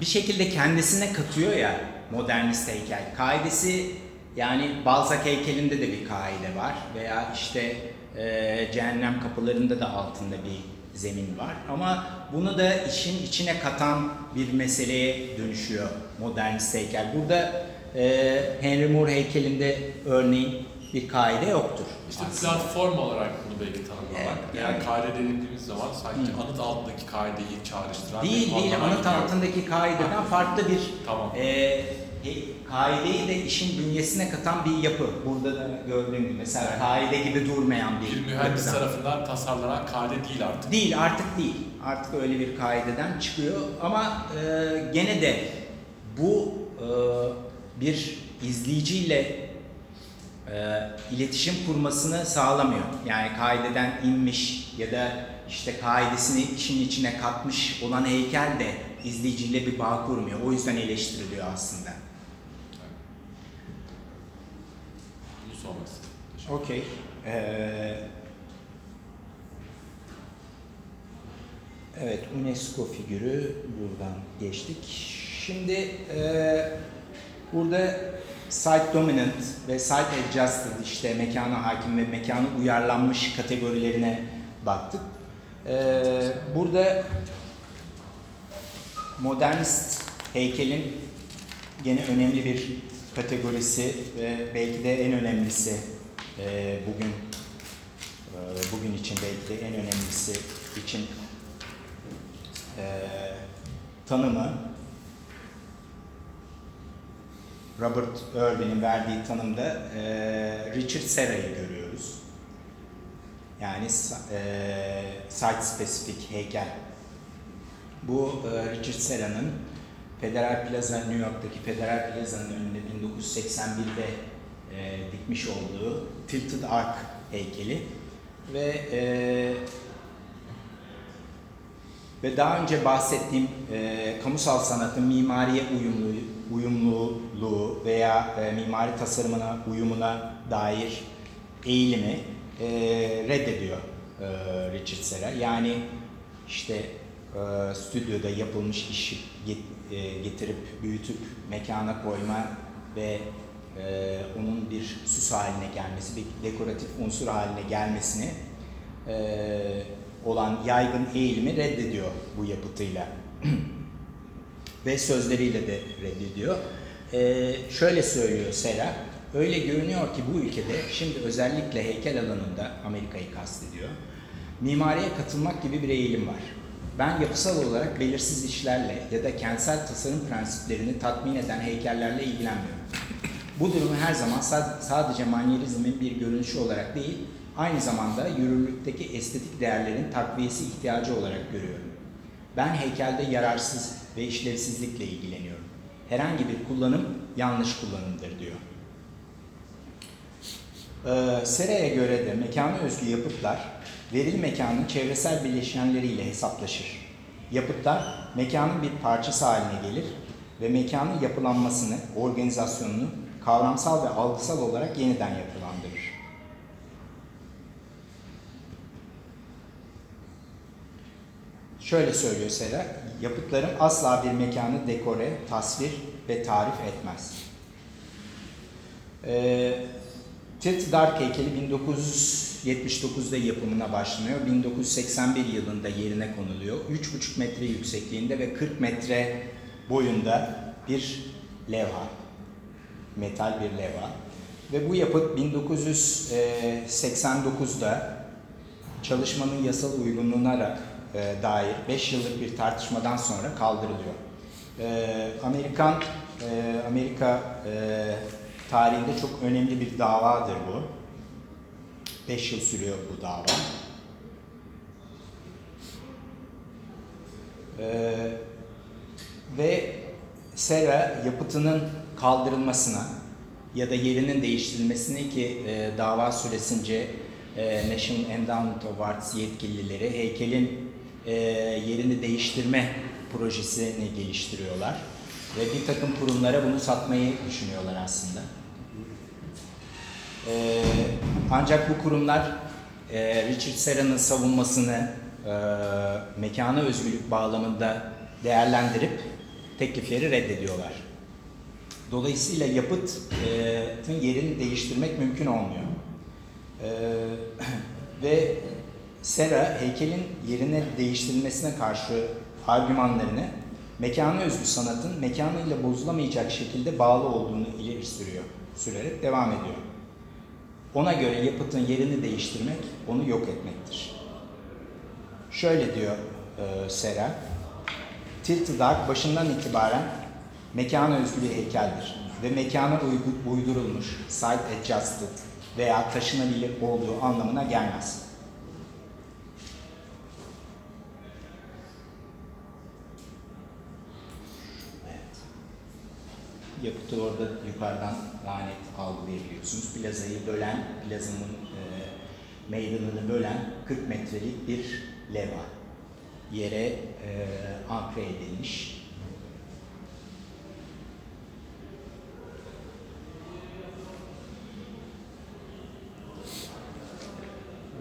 bir şekilde kendisine katıyor ya modernist heykel. Kaidesi yani Balzac heykelinde de bir kaide var veya işte e, cehennem kapılarında da altında bir zemin var. Ama bunu da işin içine katan bir meseleye dönüşüyor modernist heykel. Burada e, Henry Moore heykelinde örneğin bir kaide yoktur. İşte aslında. platform olarak bunu belki tanımlamak. Evet, yani, yani- kaide dediğimiz zaman sanki Hı. anıt altındaki kaideyi çağrıştıran Değil bir değil anıt geliyor. altındaki kaideden farklı bir Tamam. e, kaideyi de işin bünyesine katan bir yapı. Burada da gördüğün gibi mesela Evet. kaide gibi durmayan bir, bir mühendis yapıdan. tarafından tasarlanan kaide değil artık. Değil artık değil. Artık öyle bir kaideden çıkıyor ama e, gene de bu e, bir izleyiciyle e, iletişim kurmasını sağlamıyor. Yani kaideden inmiş ya da işte kaidesini işin içine katmış olan heykel de izleyiciyle bir bağ kurmuyor. O yüzden eleştiriliyor aslında. Teşekkür ederim. Okey. Ee, evet, UNESCO figürü buradan geçtik. Şimdi e, burada site dominant ve site adjusted işte mekana hakim ve mekana uyarlanmış kategorilerine baktık. Ee, burada modernist heykelin gene önemli bir kategorisi ve belki de en önemlisi e, bugün e, bugün için belki de en önemlisi için e, tanımı Robert Irwin'in verdiği tanımda e, Richard Serra'yı görüyoruz. Yani e, site spesifik heykel. Bu e, Richard Serra'nın Federal Plaza, New York'taki Federal Plaza'nın önünde 1981'de e, dikmiş olduğu Tilted Arc heykeli ve e, ve daha önce bahsettiğim e, kamusal sanatın mimariye uyumlu, uyumluluğu veya e, mimari tasarımına uyumuna dair eğilimi e, reddediyor e, Richard Serra. Yani işte e, stüdyoda yapılmış işi get- e, getirip büyütüp mekana koyma ve e, onun bir süs haline gelmesi, bir dekoratif unsur haline gelmesini e, olan yaygın eğilimi reddediyor bu yapıtıyla. Ve sözleriyle de reddediyor. E, şöyle söylüyor Sera, öyle görünüyor ki bu ülkede şimdi özellikle heykel alanında Amerika'yı kastediyor. Mimariye katılmak gibi bir eğilim var. Ben yapısal olarak belirsiz işlerle ya da kentsel tasarım prensiplerini tatmin eden heykellerle ilgilenmiyorum. Bu durumu her zaman sa- sadece manyerizmin bir görünüşü olarak değil, aynı zamanda yürürlükteki estetik değerlerin takviyesi ihtiyacı olarak görüyorum. Ben heykelde yararsız ve işlevsizlikle ilgileniyorum. Herhangi bir kullanım yanlış kullanımdır diyor. Ee, Sera'ya göre de mekana özgü yapıtlar verili mekanın çevresel bileşenleriyle hesaplaşır. Yapıtlar mekanın bir parçası haline gelir ve mekanın yapılanmasını, organizasyonunu kavramsal ve algısal olarak yeniden yapılandırır. Şöyle söylüyor Sera, yapıtlarım asla bir mekanı dekore, tasvir ve tarif etmez. Ee, Tit Dark heykeli 1979'da yapımına başlanıyor. 1981 yılında yerine konuluyor. 3,5 metre yüksekliğinde ve 40 metre boyunda bir levha. Metal bir levha. Ve bu yapıt 1989'da çalışmanın yasal uygunluğuna e, dair 5 yıllık bir tartışmadan sonra kaldırılıyor. E, Amerikan e, Amerika e, tarihinde çok önemli bir davadır bu. 5 yıl sürüyor bu dava. E, ve Sera yapıtının kaldırılmasına ya da yerinin değiştirilmesine ki e, dava süresince e, National Endowment of Arts yetkilileri heykelin e, yerini değiştirme projesini geliştiriyorlar. Ve bir takım kurumlara bunu satmayı düşünüyorlar aslında. E, ancak bu kurumlar e, Richard Serra'nın savunmasını e, mekana özgürlük bağlamında değerlendirip teklifleri reddediyorlar. Dolayısıyla yapıtın yerini değiştirmek mümkün olmuyor. Ee, ve Sera heykelin yerine değiştirilmesine karşı argümanlarını mekana özgü sanatın mekanıyla bozulamayacak şekilde bağlı olduğunu ileri sürüyor, sürerek devam ediyor. Ona göre yapıtın yerini değiştirmek onu yok etmektir. Şöyle diyor e, Sera, Tilted Dark başından itibaren mekana özgü bir heykeldir ve mekana uydurulmuş, site adjusted veya taşınabilir olduğu anlamına gelmez. Yapıtı orada yukarıdan daha net algılayabiliyorsunuz. Plazayı bölen, plazanın e, meydanını bölen 40 metrelik bir leva yere e, ankre edilmiş.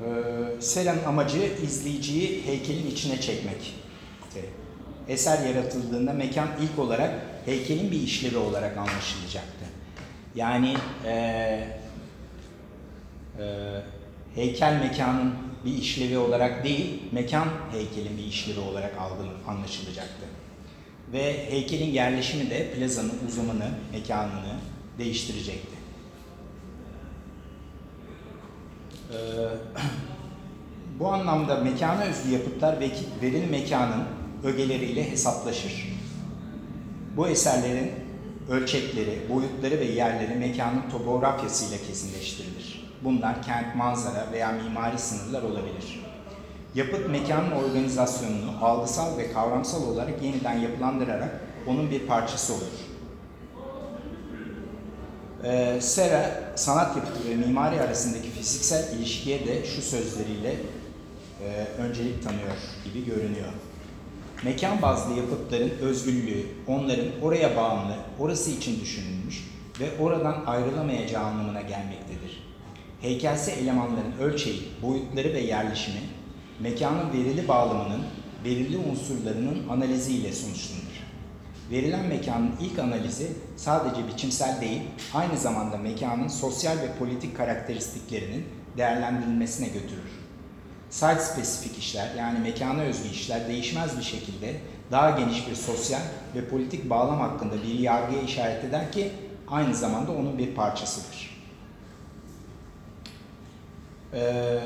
Ee, Sera'nın amacı izleyiciyi heykelin içine çekmek. Eser yaratıldığında mekan ilk olarak heykelin bir işlevi olarak anlaşılacaktı. Yani eee eee, heykel mekanın bir işlevi olarak değil, mekan heykelin bir işlevi olarak anlaşılacaktı. Ve heykelin yerleşimi de plazanın uzamını, mekanını değiştirecekti. Ee, bu anlamda mekana özgü yapıtlar ve veril mekanın ögeleriyle hesaplaşır. Bu eserlerin ölçekleri, boyutları ve yerleri mekanın topografyasıyla kesinleştirilir. Bunlar kent, manzara veya mimari sınırlar olabilir. Yapıt mekanın organizasyonunu algısal ve kavramsal olarak yeniden yapılandırarak onun bir parçası olur. Ee, Sera, sanat yapıtı ve mimari arasındaki fiziksel ilişkiye de şu sözleriyle e, öncelik tanıyor gibi görünüyor. Mekan bazlı yapıtların özgürlüğü, onların oraya bağımlı, orası için düşünülmüş ve oradan ayrılamayacağı anlamına gelmektedir. Heykelse elemanların ölçeği, boyutları ve yerleşimi, mekanın verili bağlamının belirli unsurlarının analiziyle sonuçlanır. Verilen mekanın ilk analizi sadece biçimsel değil, aynı zamanda mekanın sosyal ve politik karakteristiklerinin değerlendirilmesine götürür. Site spesifik işler yani mekana özgü işler değişmez bir şekilde daha geniş bir sosyal ve politik bağlam hakkında bir yargıya işaret eder ki aynı zamanda onun bir parçasıdır. Ee,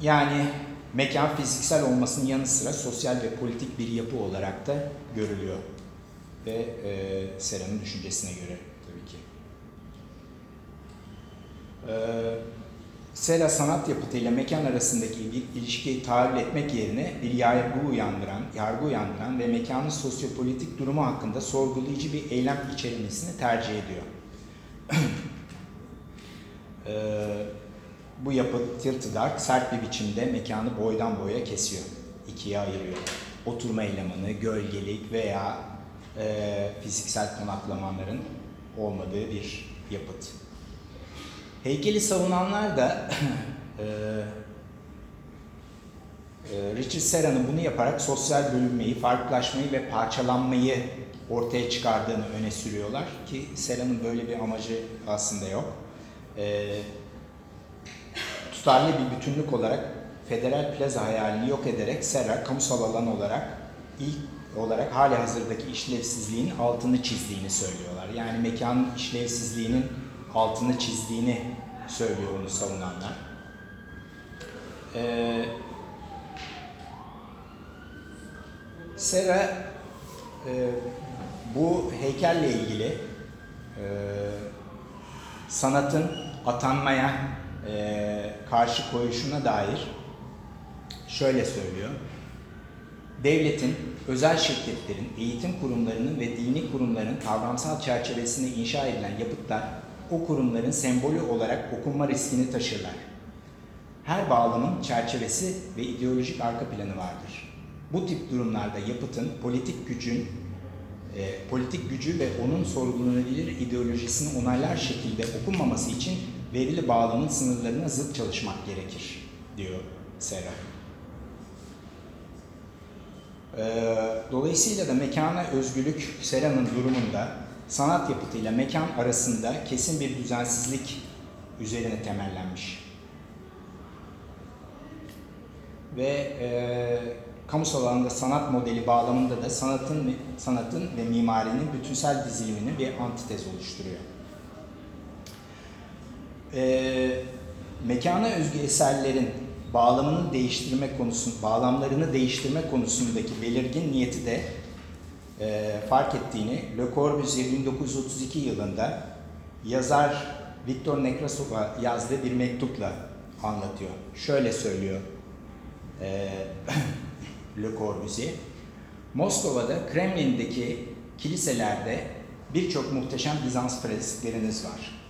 yani mekan fiziksel olmasının yanı sıra sosyal ve politik bir yapı olarak da görülüyor. Ve e, Sera'nın düşüncesine göre tabii ki. E, Sera sanat yapıtıyla mekan arasındaki bir ilişkiyi tahayyül etmek yerine bir yargı uyandıran, yargı uyandıran ve mekanın sosyopolitik durumu hakkında sorgulayıcı bir eylem içermesini tercih ediyor. Ee, bu yapı Tilted Dark sert bir biçimde mekanı boydan boya kesiyor, ikiye ayırıyor. Oturma elemanı, gölgelik veya e, fiziksel konaklamaların olmadığı bir yapıt. Heykeli savunanlar da e, Richard Serra'nın bunu yaparak sosyal bölünmeyi, farklılaşmayı ve parçalanmayı ortaya çıkardığını öne sürüyorlar ki Serra'nın böyle bir amacı aslında yok. E, tutarlı bir bütünlük olarak Federal Plaza hayalini yok ederek Serra kamusal alan olarak ilk olarak hali hazırdaki işlevsizliğin altını çizdiğini söylüyorlar. Yani mekanın işlevsizliğinin altını çizdiğini söylüyor onu savunanlar. Ee, Sera e, bu heykelle ilgili e, sanatın atanmaya e, karşı koyuşuna dair şöyle söylüyor. Devletin, özel şirketlerin, eğitim kurumlarının ve dini kurumların kavramsal çerçevesinde inşa edilen yapıtlar o kurumların sembolü olarak okunma riskini taşırlar. Her bağlamın çerçevesi ve ideolojik arka planı vardır. Bu tip durumlarda yapıtın politik gücün e, politik gücü ve onun sorgulanabilir ideolojisini onaylar şekilde okunmaması için verili bağlamın sınırlarına zıt çalışmak gerekir, diyor Serra. Ee, Dolayısıyla da mekana özgürlük Sera'nın durumunda sanat yapıtıyla mekan arasında kesin bir düzensizlik üzerine temellenmiş. Ve e, kamusal alanda sanat modeli bağlamında da sanatın sanatın ve mimarinin bütünsel dizilimini bir antitez oluşturuyor. E, mekana özgü eserlerin bağlamını değiştirme konusun, bağlamlarını değiştirme konusundaki belirgin niyeti de e, fark ettiğini Le Corbusier 1932 yılında yazar Viktor Nekrasov'a yazdığı bir mektupla anlatıyor. Şöyle söylüyor e, Le Corbusier. Moskova'da Kremlin'deki kiliselerde birçok muhteşem Bizans freskleriniz var.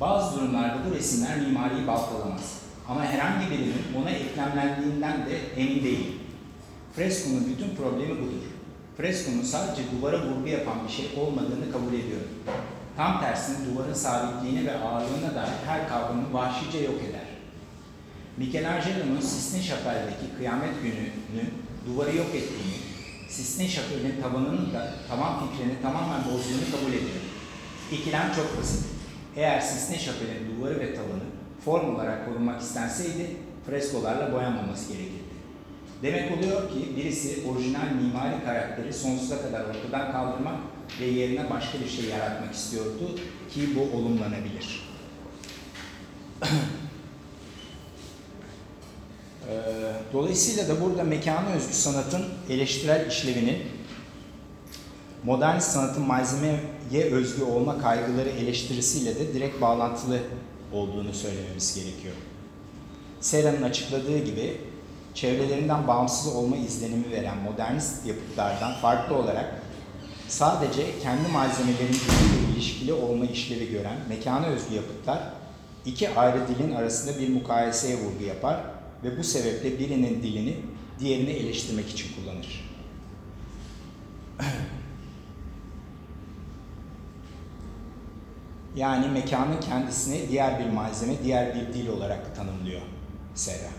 Bazı durumlarda bu resimler mimariyi baltalamaz. Ama herhangi birinin ona eklemlendiğinden de emin değilim. Freskonun bütün problemi budur. Freskonun sadece duvara vurgu yapan bir şey olmadığını kabul ediyorum. Tam tersine duvarın sabitliğine ve ağırlığına dair her kavramı vahşice yok eder. Michelangelo'nun Sistine Şapel'deki kıyamet gününü duvarı yok ettiğini, Sistine Şapel'in tavanının da tavan fikrini tamamen bozduğunu kabul ediyorum. İkilem çok basit. Eğer Sistine Şapel'in duvarı ve tavanı form olarak korunmak istenseydi freskolarla boyanmaması gerekirdi. Demek oluyor ki birisi orijinal mimari karakteri sonsuza kadar ortadan kaldırmak ve yerine başka bir şey yaratmak istiyordu ki bu olumlanabilir. Ee, Dolayısıyla da burada mekana özgü sanatın eleştirel işlevinin modern sanatın malzemeye özgü olma kaygıları eleştirisiyle de direkt bağlantılı olduğunu söylememiz gerekiyor. Sera'nın açıkladığı gibi çevrelerinden bağımsız olma izlenimi veren modernist yapıtlardan farklı olarak sadece kendi malzemelerin gücüyle ilişkili olma işlevi gören mekana özgü yapıtlar iki ayrı dilin arasında bir mukayeseye vurgu yapar ve bu sebeple birinin dilini diğerini eleştirmek için kullanır. Yani mekanın kendisini diğer bir malzeme, diğer bir dil olarak tanımlıyor Serra.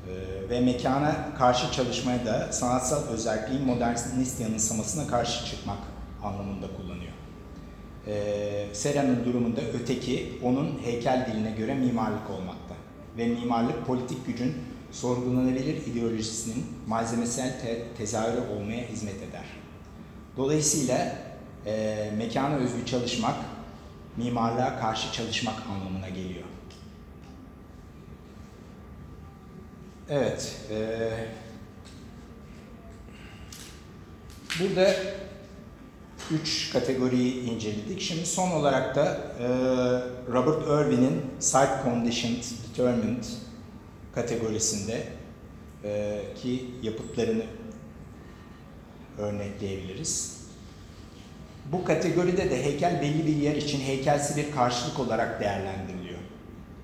Ee, ve mekana karşı çalışmaya da sanatsal özelliğin modernist yanılsamasına karşı çıkmak anlamında kullanıyor. Ee, Serra'nın durumunda öteki onun heykel diline göre mimarlık olmakta. Ve mimarlık politik gücün sorgulanabilir ideolojisinin malzemesel te tezahürü olmaya hizmet eder. Dolayısıyla e, mekana özgü çalışmak mimarlığa karşı çalışmak anlamına geliyor. Evet, eee, burada üç kategoriyi inceledik. Şimdi son olarak da eee, Robert Irwin'in Site Conditioned Determined kategorisinde eee, ki yapıtlarını örnekleyebiliriz. Bu kategoride de heykel belli bir yer için heykelsi bir karşılık olarak değerlendiriliyor.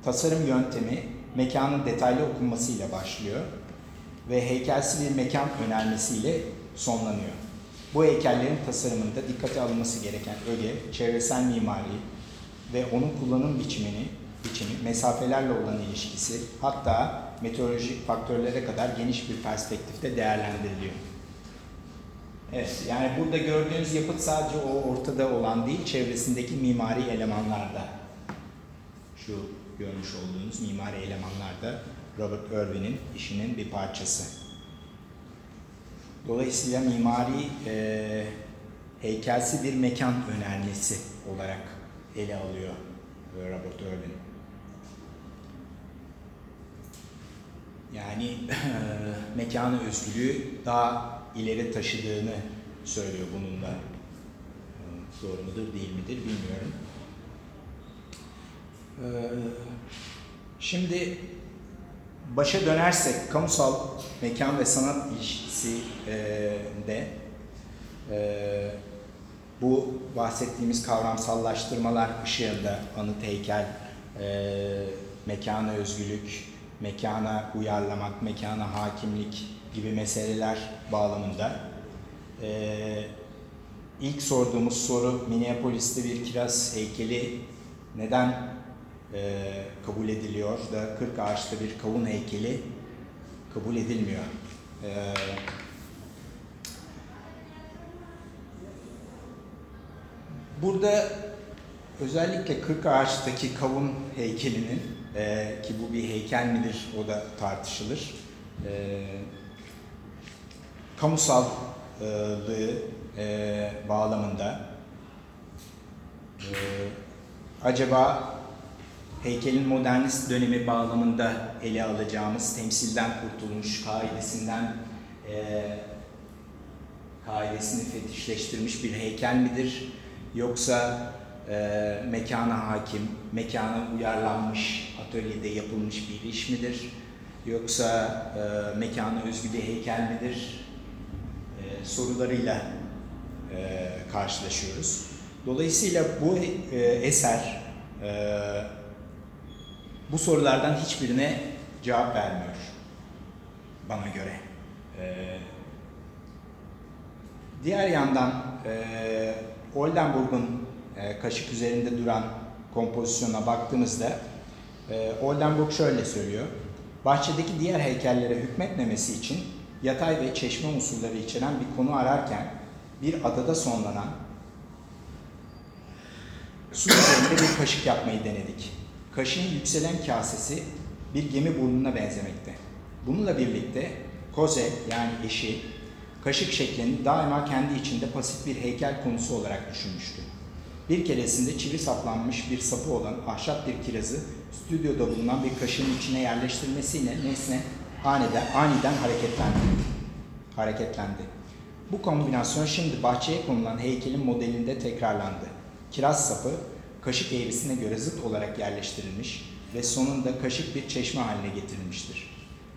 Tasarım yöntemi mekanın detaylı okunmasıyla başlıyor ve heykelsi bir mekan önermesiyle sonlanıyor. Bu heykellerin tasarımında dikkate alınması gereken öge, çevresel mimari ve onun kullanım biçimini, biçimi, mesafelerle olan ilişkisi, hatta meteorolojik faktörlere kadar geniş bir perspektifte değerlendiriliyor. Evet, yani burada gördüğünüz yapıt sadece o ortada olan değil, çevresindeki mimari elemanlarda. Şu görmüş olduğunuz mimari elemanlar da Robert Irwin'in işinin bir parçası. Dolayısıyla mimari e, heykelsi bir mekan önermesi olarak ele alıyor e, Robert Irwin. Yani mekanı özgürlüğü daha ileri taşıdığını söylüyor bununla. E, Doğru mudur değil midir bilmiyorum. E, Şimdi başa dönersek kamusal mekan ve sanat ilişkisi e, de e, bu bahsettiğimiz kavramsallaştırmalar ışığında anıt heykel, e, mekana özgürlük, mekana uyarlamak, mekana hakimlik gibi meseleler bağlamında e, ilk sorduğumuz soru Minneapolis'te bir kiraz heykeli neden e, kabul ediliyor da 40 ağaçta bir kavun heykeli kabul edilmiyor. E, burada özellikle 40 ağaçtaki kavun heykelinin e, ki bu bir heykel midir o da tartışılır. E, kamusallığı e, bağlamında e, acaba heykelin modernist dönemi bağlamında ele alacağımız temsilden kurtulmuş kaidesinden e, kaidesini fetişleştirmiş bir heykel midir? Yoksa e, mekana hakim, mekana uyarlanmış, atölyede yapılmış bir iş midir? Yoksa e, mekana özgü bir heykel midir? E, sorularıyla e, karşılaşıyoruz. Dolayısıyla bu e, eser e, bu sorulardan hiçbirine cevap vermiyor bana göre. Ee, diğer yandan e, Oldenburg'un e, kaşık üzerinde duran kompozisyona baktığımızda e, Oldenburg şöyle söylüyor. Bahçedeki diğer heykellere hükmetmemesi için yatay ve çeşme unsurları içeren bir konu ararken bir adada sonlanan su üzerinde bir kaşık yapmayı denedik. Kaşığın yükselen kasesi bir gemi burnuna benzemekte. Bununla birlikte koze yani eşi kaşık şeklini daima kendi içinde pasif bir heykel konusu olarak düşünmüştü. Bir keresinde çivi saplanmış bir sapı olan ahşap bir kirazı stüdyoda bulunan bir kaşığın içine yerleştirmesiyle nesne aniden, aniden hareketlendi. hareketlendi. Bu kombinasyon şimdi bahçeye konulan heykelin modelinde tekrarlandı. Kiraz sapı kaşık eğrisine göre zıt olarak yerleştirilmiş ve sonunda kaşık bir çeşme haline getirilmiştir.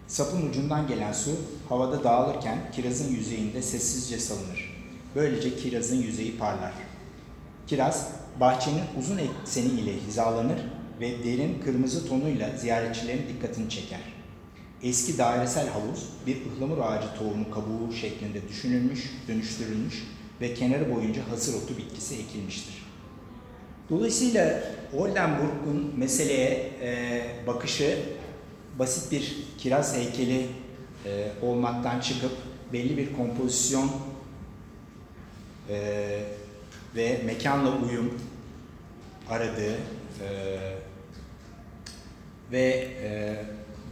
Sapın ucundan gelen su havada dağılırken kirazın yüzeyinde sessizce salınır. Böylece kirazın yüzeyi parlar. Kiraz, bahçenin uzun ekseni ile hizalanır ve derin kırmızı tonuyla ziyaretçilerin dikkatini çeker. Eski dairesel havuz bir ıhlamur ağacı tohumu kabuğu şeklinde düşünülmüş, dönüştürülmüş ve kenarı boyunca hasır otu bitkisi ekilmiştir. Dolayısıyla Oldenburg'un meseleye e, bakışı basit bir kiraz heykeli e, olmaktan çıkıp belli bir kompozisyon e, ve mekanla uyum aradığı e, ve e,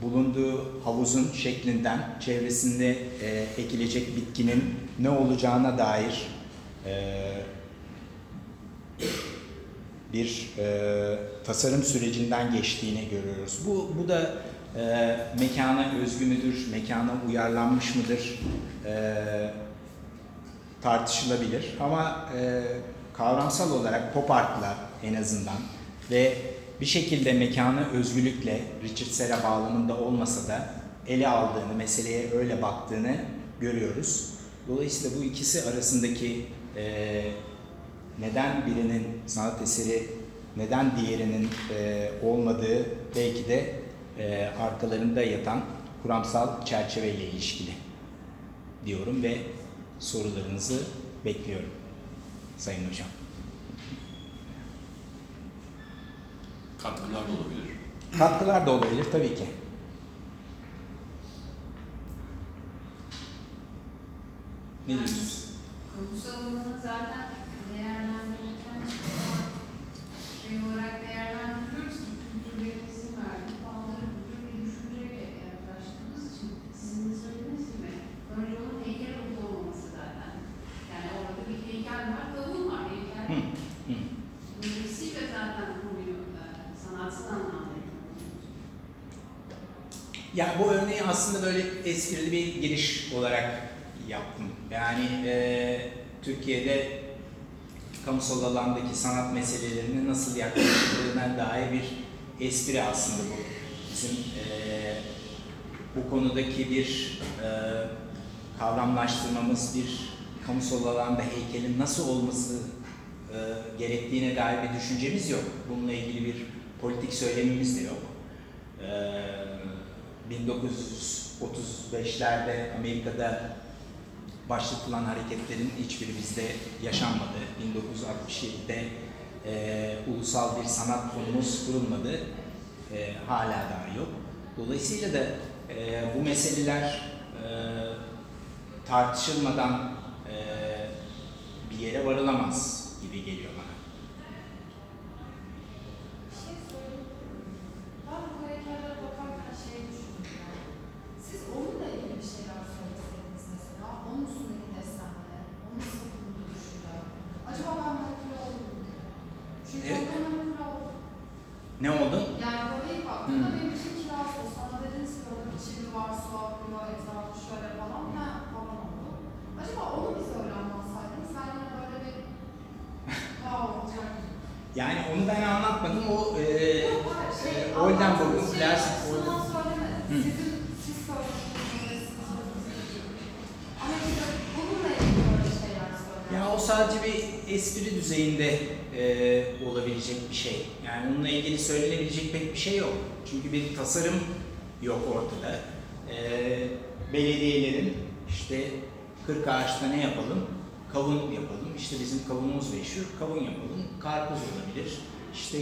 bulunduğu havuzun şeklinden çevresinde e, ekilecek bitkinin ne olacağına dair e, bir e, tasarım sürecinden geçtiğini görüyoruz. Bu, bu da e, mekana özgü müdür, mekana uyarlanmış mıdır e, tartışılabilir. Ama e, kavramsal olarak pop art'la en azından ve bir şekilde mekanı özgürlükle Richard Serra bağlamında olmasa da ele aldığını, meseleye öyle baktığını görüyoruz. Dolayısıyla bu ikisi arasındaki e, neden birinin sanat eseri, neden diğerinin e, olmadığı belki de e, arkalarında yatan kuramsal çerçeveyle ilişkili diyorum ve sorularınızı bekliyorum Sayın Hocam. Katkılar da olabilir. Katkılar da olabilir tabii ki. Ne diyorsunuz? Alanı zaten değerlendirirken şey olarak değerlendiriyoruz ki kültürlerimizin verdiği bağları kültür ve düşünceyle yaklaştığımız için sizin de söylediğiniz gibi önce onun heykel olup olmaması zaten. Yani orada bir heykel var, kavun var heykel. Dolayısıyla zaten konuyu e, sanatsal anlamda Ya bu örneği aslında böyle esprili bir giriş olarak yaptım. Yani e, Türkiye'de kamusal alandaki sanat meselelerine nasıl yaklaşıldığına dair bir espri aslında bu. Bizim e, bu konudaki bir e, kavramlaştırmamız, bir kamusal alanda heykelin nasıl olması e, gerektiğine dair bir düşüncemiz yok. Bununla ilgili bir politik söylemimiz de yok. Ee, 1935'lerde Amerika'da başlatılan hareketlerin hiçbiri bizde yaşanmadı. 1967'de e, ulusal bir sanat fonumuz kurulmadı. E, hala daha yok. Dolayısıyla da e, bu meseleler e, tartışılmadan e, bir yere varılamaz gibi geliyor bana. Bir şey söyleyeyim. Ben bu heykeller bakarken şey düşündüm yani. Siz onunla ilgili bir şeyler söyleseydiniz mesela, onun üstündeki desenle, onun sıkıntı düşünce. Acaba ben manipüle oldum mu? Çünkü Evet. evet. o manipüle oldum. Ne oldu? Yani böyle ilk baktığımda Hmm. benim için kiraz o. Sana dediniz ki orada bir çivi var, su akıyor, etrafı şöyle falan. Ha, falan oldu. Acaba onu biz öyle anlatsaydınız, ben yine böyle bir wow olacak. Yani onu ben anlatmadım. O e, şey, e, Oldenburg'un klasik şey. Sizin, siz siz Ama işte bununla ilgili böyle şeyler söyledim. Ya o sadece bir espri düzeyinde e, olabilecek bir şey. Yani onunla ilgili söylenebilecek pek bir şey yok. Çünkü bir tasarım yok ortada. E, belediyelerin işte 40 ağaçta ne yapalım? Kavun yapalım. İşte bizim kavunumuz meşhur. Kavun yapalım. Karpuz olabilir. İşte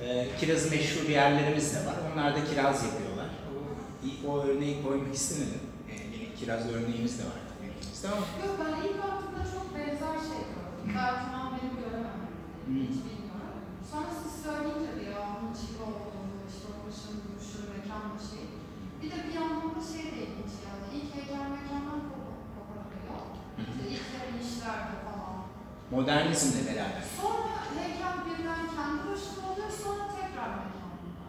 e, kirazı meşhur yerlerimiz de var. Onlar da kiraz yapıyorlar. O, o örneği koymak istemedim. E, yine kiraz örneğimiz de var. elimizde ama Yok ben ilk baktığımda çok benzer şey gördüm. Ben benim göremem. Hı. Hiç bilmiyorum. Sonra siz söyleyince bir ya onun çivi olduğunu, işte o başın duruşu, mekan bir şey. Bir de bir yandan da şey de ilginç yani. İlk heykel mekandan kop- koparılıyor. İşte ilkleri işlerde falan. Modernizmle beraber. Sonra heykel birden kendi başına oluyor, sonra tekrar mekanında.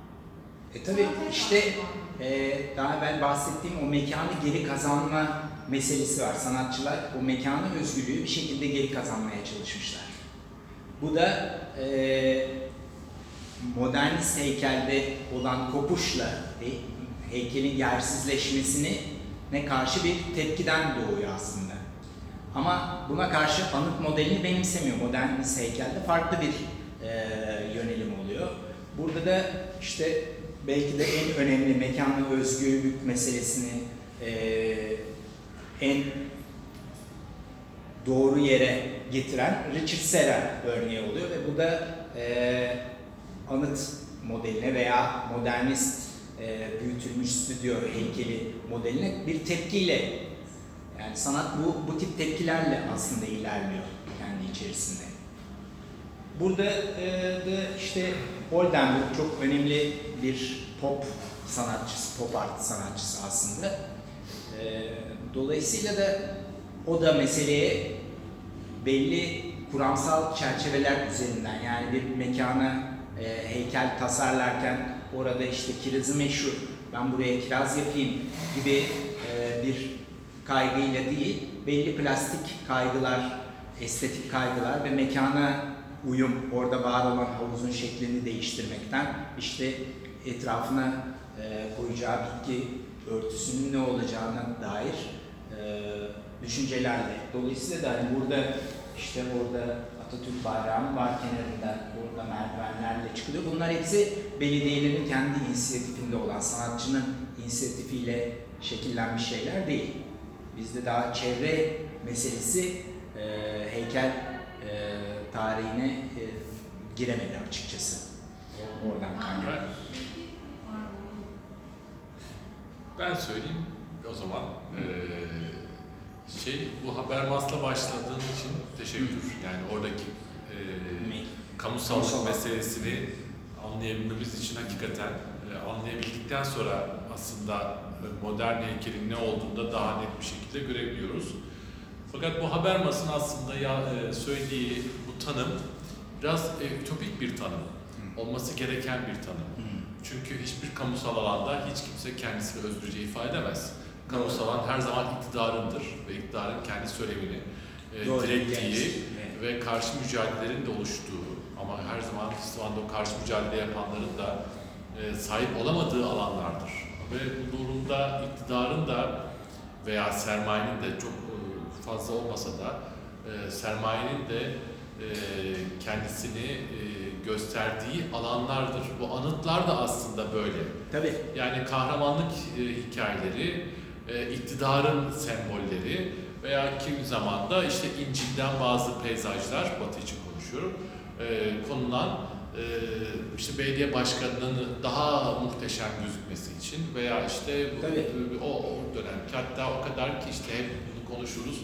E tabi işte e, daha evvel bahsettiğim o mekanı geri kazanma meselesi var. Sanatçılar o mekanı özgürlüğü bir şekilde geri kazanmaya çalışmışlar. Bu da e, modernist heykelde olan kopuşla he- heykelin yersizleşmesini ne karşı bir tepkiden doğuyor aslında. Ama buna karşı anıt modelini benimsemiyor. Modernist heykelde farklı bir e, yönelim oluyor. Burada da işte belki de en önemli mekanı özgürlük meselesini e, en doğru yere getiren Richard Serra örneği oluyor ve bu da e, anıt modeline veya modernist e, büyütülmüş stüdyo heykeli modeline bir tepkiyle yani sanat bu, bu tip tepkilerle aslında ilerliyor kendi içerisinde. Burada e, da işte Oldenburg çok önemli bir pop sanatçısı, pop art sanatçısı aslında. E, dolayısıyla da o da meseleye belli kuramsal çerçeveler üzerinden yani bir mekana e, heykel tasarlarken orada işte kirazı meşhur, ben buraya kiraz yapayım gibi e, bir kaygıyla değil, belli plastik kaygılar, estetik kaygılar ve mekana uyum, orada var olan havuzun şeklini değiştirmekten işte etrafına e, koyacağı bitki örtüsünün ne olacağına dair e, düşüncelerle. Dolayısıyla da hani burada işte orada Atatürk bayrağının var kenarında, orada merdivenlerle çıkılıyor. Bunlar hepsi belediyelerin kendi inisiyatifinde olan, sanatçının inisiyatifiyle şekillenmiş şeyler değil. Bizde daha çevre meselesi e, heykel e, tarihine e, giremedi açıkçası. Oradan kaynak. Ben, söyleyeyim o zaman. Ee, şey bu haber masla başladığın için teşekkür. Yani oradaki e, kamusallık Kamusal. meselesini anlayabilmemiz için hakikaten e, anlayabildikten sonra aslında modern heykelin ne olduğunu da daha net bir şekilde görebiliyoruz. Fakat bu Habermas'ın aslında ya, e, söylediği bu tanım biraz e, ütopik bir tanım. Olması gereken bir tanım. Hı. Çünkü hiçbir kamusal alanda hiç kimse kendisini özgürce ifade edemez. Kamusal alan her zaman iktidarındır ve iktidarın kendi söylemini, e, Doğru, direttiği ve karşı mücadelelerin de oluştuğu ama her zaman şu anda o karşı mücadele yapanların da e, sahip olamadığı alanlardır. Ve bu durumda iktidarın da veya sermayenin de çok e, fazla olmasa da e, sermayenin de e, kendisini gösterdiği alanlardır. Bu anıtlar da aslında böyle. Tabii. Yani kahramanlık hikayeleri, iktidarın sembolleri veya kimi zaman da işte İncil'den bazı peyzajlar, Batı için konuşuyorum, konulan e, işte belediye başkanının daha muhteşem gözükmesi için veya işte bu- Tabii. o, o dönemki hatta o kadar ki işte hep bunu konuşuruz.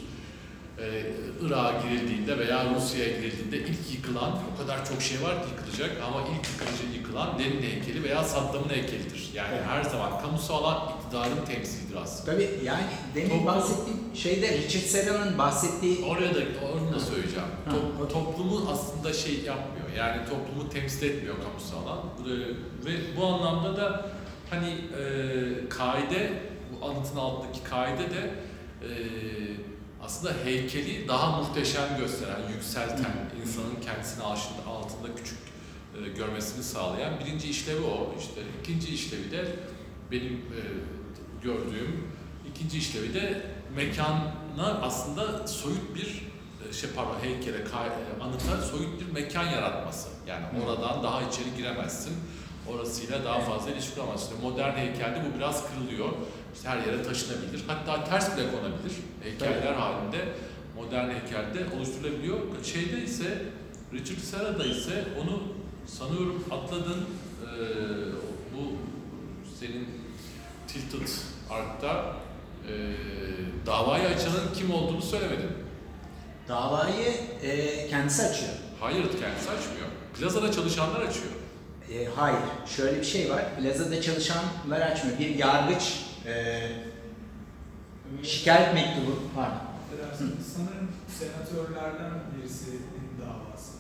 Ee, Irak'a girildiğinde veya Rusya'ya girildiğinde ilk yıkılan o kadar çok şey var ki yıkılacak ama ilk yıkılıcı yıkılan Lenin heykeli veya Saddam'ın heykelidir. Yani Evet. her zaman kamusal alan iktidarın temsilidir aslında. Tabii yani demin bahsettiğim şeyde Richard Serra'nın bahsettiği Oraya da onu da söyleyeceğim. Ha, Top- toplumu aslında şey yapmıyor. Yani toplumu temsil etmiyor kamusal alan. Ee, ve bu anlamda da hani e, kaide bu anıtın altındaki kaide de e, aslında heykeli daha muhteşem gösteren, yükselten, insanın kendisini altında, altında küçük e, görmesini sağlayan birinci işlevi o. İşte ikinci işlevi de benim e, gördüğüm ikinci işlevi de mekana aslında soyut bir e, şey pardon heykele, e, anıta soyut bir mekan yaratması. Yani Hı. oradan daha içeri giremezsin. Orasıyla daha Evet. fazla ilişki kuramazsın. İşte modern heykelde bu biraz kırılıyor. İşte her yere taşınabilir. Hatta ters bile konabilir. Heykeller halinde modern heykelde oluşturulabiliyor. Şeyde ise Richard Serra'da ise onu sanıyorum atladın. Ee, bu senin Tilted Ark'ta e, davayı açanın kim olduğunu söylemedin. davayı e, kendisi açıyor. Hayır kendisi açmıyor. Plazada çalışanlar açıyor. E, hayır, şöyle bir şey var. Plazada çalışanlar açmıyor. Bir yargıç e, şikayet mektubu var. Affedersiniz, Sanırım senatörlerden birisinin davası.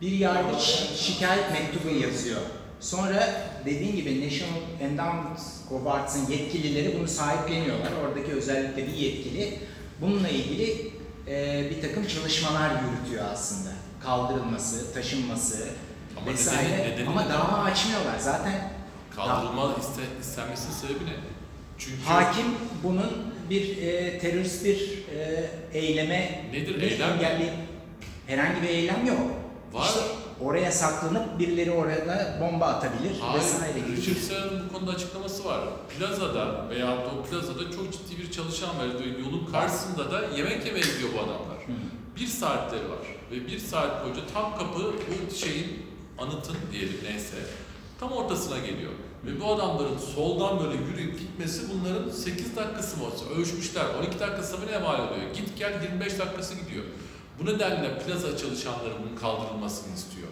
Bir yargıç şikayet mektubu yazıyor. Sonra dediğin gibi National Endowment of Arts'ın yetkilileri bunu sahipleniyorlar. Oradaki özellikle bir yetkili bununla ilgili e, bir takım çalışmalar yürütüyor aslında. Kaldırılması, taşınması Ama vesaire. nedeni- nedeni Ama ne? dava açmıyorlar. Zaten Kaldırılma iste, istenmesinin sebebi ne? Çünkü Hakim bunun bir e, terörist bir e, eyleme Nedir ne eylem? engelli- herhangi bir eylem yok. Var. İşte oraya saklanıp birileri orada bomba atabilir vesaire Hayır, gibi. Richard Serra'nın bu konuda açıklaması var. Plazada veya da o plazada çok ciddi bir çalışan var. Yolun karşısında da yemek yemeye gidiyor bu adamlar. Hı. Bir saatleri var. Ve bir saat boyunca tam kapı bu şeyin, anıtın diyelim neyse, tam ortasına geliyor. Ve bu adamların soldan böyle yürüyüp gitmesi bunların 8 dakikası mı ölçmüşler. 12 dakikası mı ne mal oluyor? Git gel 25 dakikası gidiyor. Bu nedenle plaza çalışanları bunun kaldırılmasını istiyor.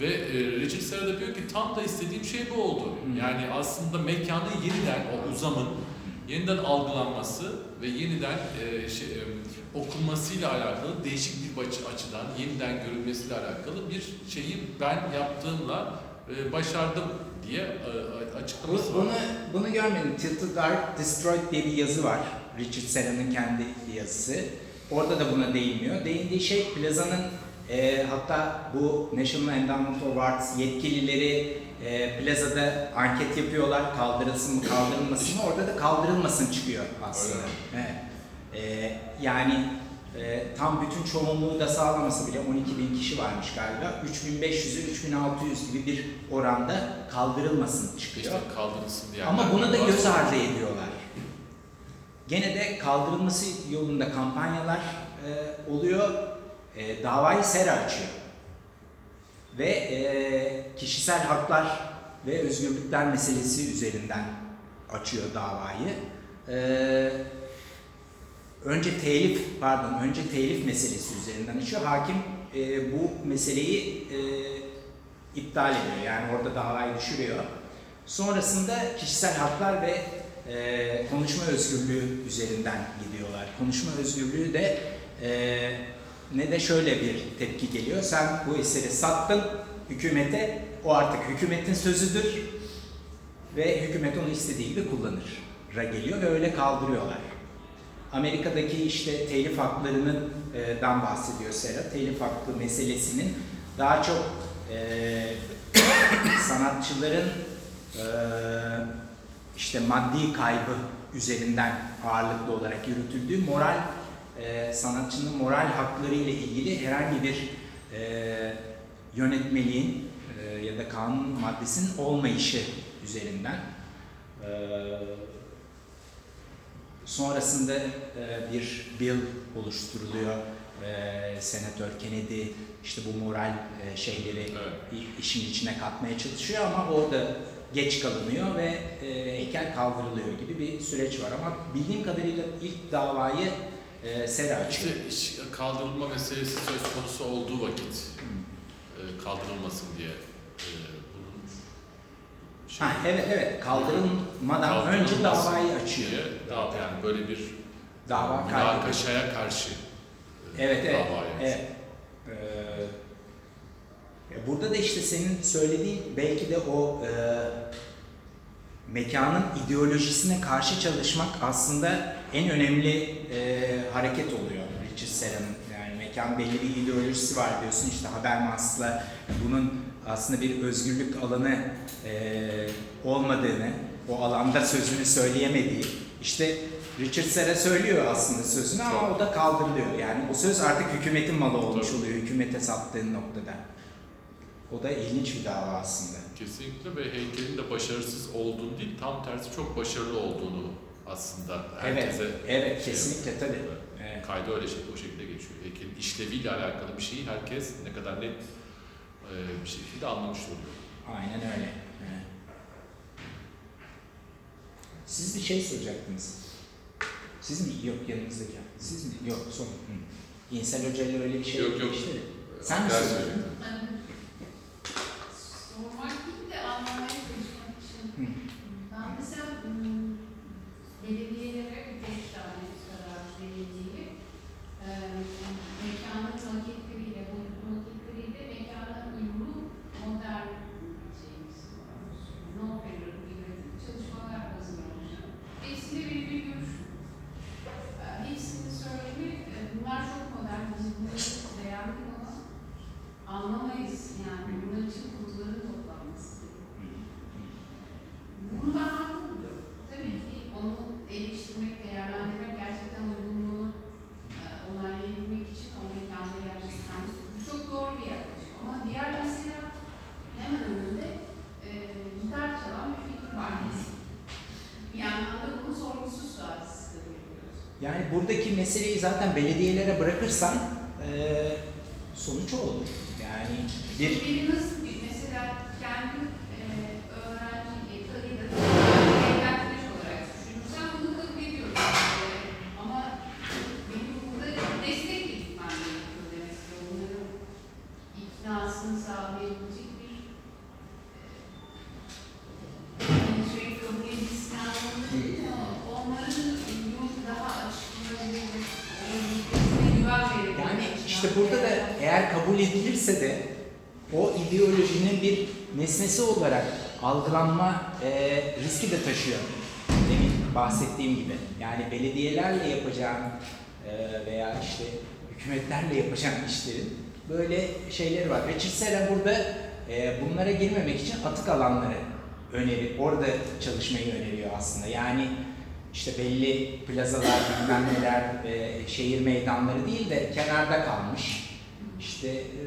Ve e, Richard Serra da diyor ki tam da istediğim şey bu oldu. Yani aslında mekanı yeniden o uzamın yeniden algılanması ve yeniden e, şey, e, okunmasıyla alakalı değişik bir açı- açıdan yeniden görülmesiyle alakalı bir şeyi ben yaptığımla e, başardım diye e, açıklaması Bu- var. Bunu, bunu görmedim. Tilted Art Destroyed diye bir yazı var. Richard Serra'nın kendi yazısı. Orada da buna değinmiyor. Değindiği şey plazanın e, hatta bu National Endowment of Arts yetkilileri e, plazada anket yapıyorlar. Kaldırılsın mı kaldırılmasın mı? Orada da kaldırılmasın çıkıyor aslında. Evet. E, yani e, tam bütün çoğunluğu da sağlaması bile 12 bin kişi varmış galiba. 3500'ü 3600 gibi bir oranda kaldırılmasın çıkıyor. İşte kaldırılsın diye. Ama bunu da göz ardı ediyorlar. Gene de kaldırılması yolunda kampanyalar e, oluyor. E, davayı SERA açıyor. Ve e, kişisel haklar ve özgürlükler meselesi üzerinden açıyor davayı. E, önce telif, pardon, önce telif meselesi üzerinden açıyor. Hakim e, bu meseleyi e, iptal ediyor. Yani orada davayı düşürüyor. Sonrasında kişisel haklar ve e, konuşma özgürlüğü üzerinden gidiyorlar. Konuşma özgürlüğü de e, ne de şöyle bir tepki geliyor. Sen bu eseri sattın hükümete, o artık hükümetin sözüdür ve hükümet onu istediği gibi kullanır. Ra geliyor ve öyle kaldırıyorlar. Amerika'daki işte telif haklarının dan bahsediyor Sera. Telif hakkı meselesinin daha çok e, sanatçıların e, işte maddi kaybı üzerinden ağırlıklı olarak yürütüldüğü moral e, sanatçının moral hakları ile ilgili herhangi bir e, yönetmeliğin e, ya da kanun maddesinin olmayışı üzerinden e, sonrasında e, bir bill oluşturuluyor. E, Senatör Kennedy işte bu moral e, şeyleri Evet. işin içine katmaya çalışıyor ama orada geç kalınıyor ve e, heykel kaldırılıyor gibi bir süreç var ama bildiğim kadarıyla ilk davayı e, Sera açıyor. İşte iş- kaldırılma meselesi söz konusu olduğu vakit e, kaldırılmasın diye e, bunun şey- Ha, evet evet kaldırılmadan kaldırılmasın önce davayı açıyor. diye, dava, yani böyle bir Dava münakaşaya karşı e, Evet evet. davayı evet. Ee, ya burada da işte senin söylediğin belki de o e, mekanın ideolojisine karşı çalışmak aslında en önemli e, hareket oluyor Richard Serra'nın. Yani mekan belli bir ideolojisi var diyorsun işte Habermas'la bunun aslında bir özgürlük alanı e, olmadığını, o alanda sözünü söyleyemediği, işte Richard Serra söylüyor aslında sözünü ama Çok. o da kaldırılıyor. Yani o söz artık hükümetin malı olmuş oluyor, hükümete sattığın noktada. O da ilginç bir dava aslında. Kesinlikle ve heykelin de başarısız olduğunu değil, tam tersi çok başarılı olduğunu aslında herkese evet, evet şey kesinlikle tabii. Evet. Kaydı öyle şey, o şekilde geçiyor. Heykelin işleviyle alakalı bir şeyi herkes ne kadar net e, bir şekilde anlamış oluyor. Aynen öyle. Evet. Siz bir şey soracaktınız. Siz mi? Yok yanınızdaki. Siz mi? Yok son. Hı. İnsel öyle bir şey Yok, yok. işte. Sen mi Ders söylüyorsun? verin. Hani sormak değil de anlamaya çalışmak için. Hı. Ben mesela ım, belediyelere beş tane karar verildiği e, mekanın maketleriyle, boyut maketleriyle mekana uyumlu modern şeyimiz var. No failure gibi çalışmalar hazırlamışlar. Hepsinde benim bir görüşüm. E, Hepsini söyleyeyim, e, bunlar çok modern, biz bunları beğendik ama anlamayız yani bunun için kutuların toplanması gerekiyor. Bunu ben haklı buluyorum. Tabii ki onu eleştirmek, değerlendirmek, gerçekten uygunluğunu e, onaylayabilmek için o mekanda gerçekten bu çok doğru bir yaklaşım. Ama diğer mesela hemen önünde e, gitar çalan bir fikir var. Bir yandan da bunu sorgusuz sualsiz görüyoruz. Yani buradaki meseleyi zaten belediyelere bırakırsan eee sonuç olur. Yani bir Biri nasıl bir, mesela kendi e, öğrenci yetkiyle evlenmiş olarak düşünürsem bunu kabul ediyorum. E, ama benim burada destek gitmem gerekiyor demek ki. Onların iknasını sağlayabilecek bir e, yani şey kabul edilsin anlamında değil ama onlara işte burada da eğer kabul edilirse de o ideolojinin bir nesnesi olarak algılanma e, riski de taşıyor. Demin bahsettiğim gibi. Yani belediyelerle yapacağın e, veya işte hükümetlerle yapacağın işlerin böyle şeyleri var. Ve Çirsela burada e, bunlara girmemek için atık alanları öneri, orada çalışmayı öneriyor aslında. Yani işte belli plazalar, bilmem neler, e, şehir meydanları değil de kenarda kalmış. İşte e,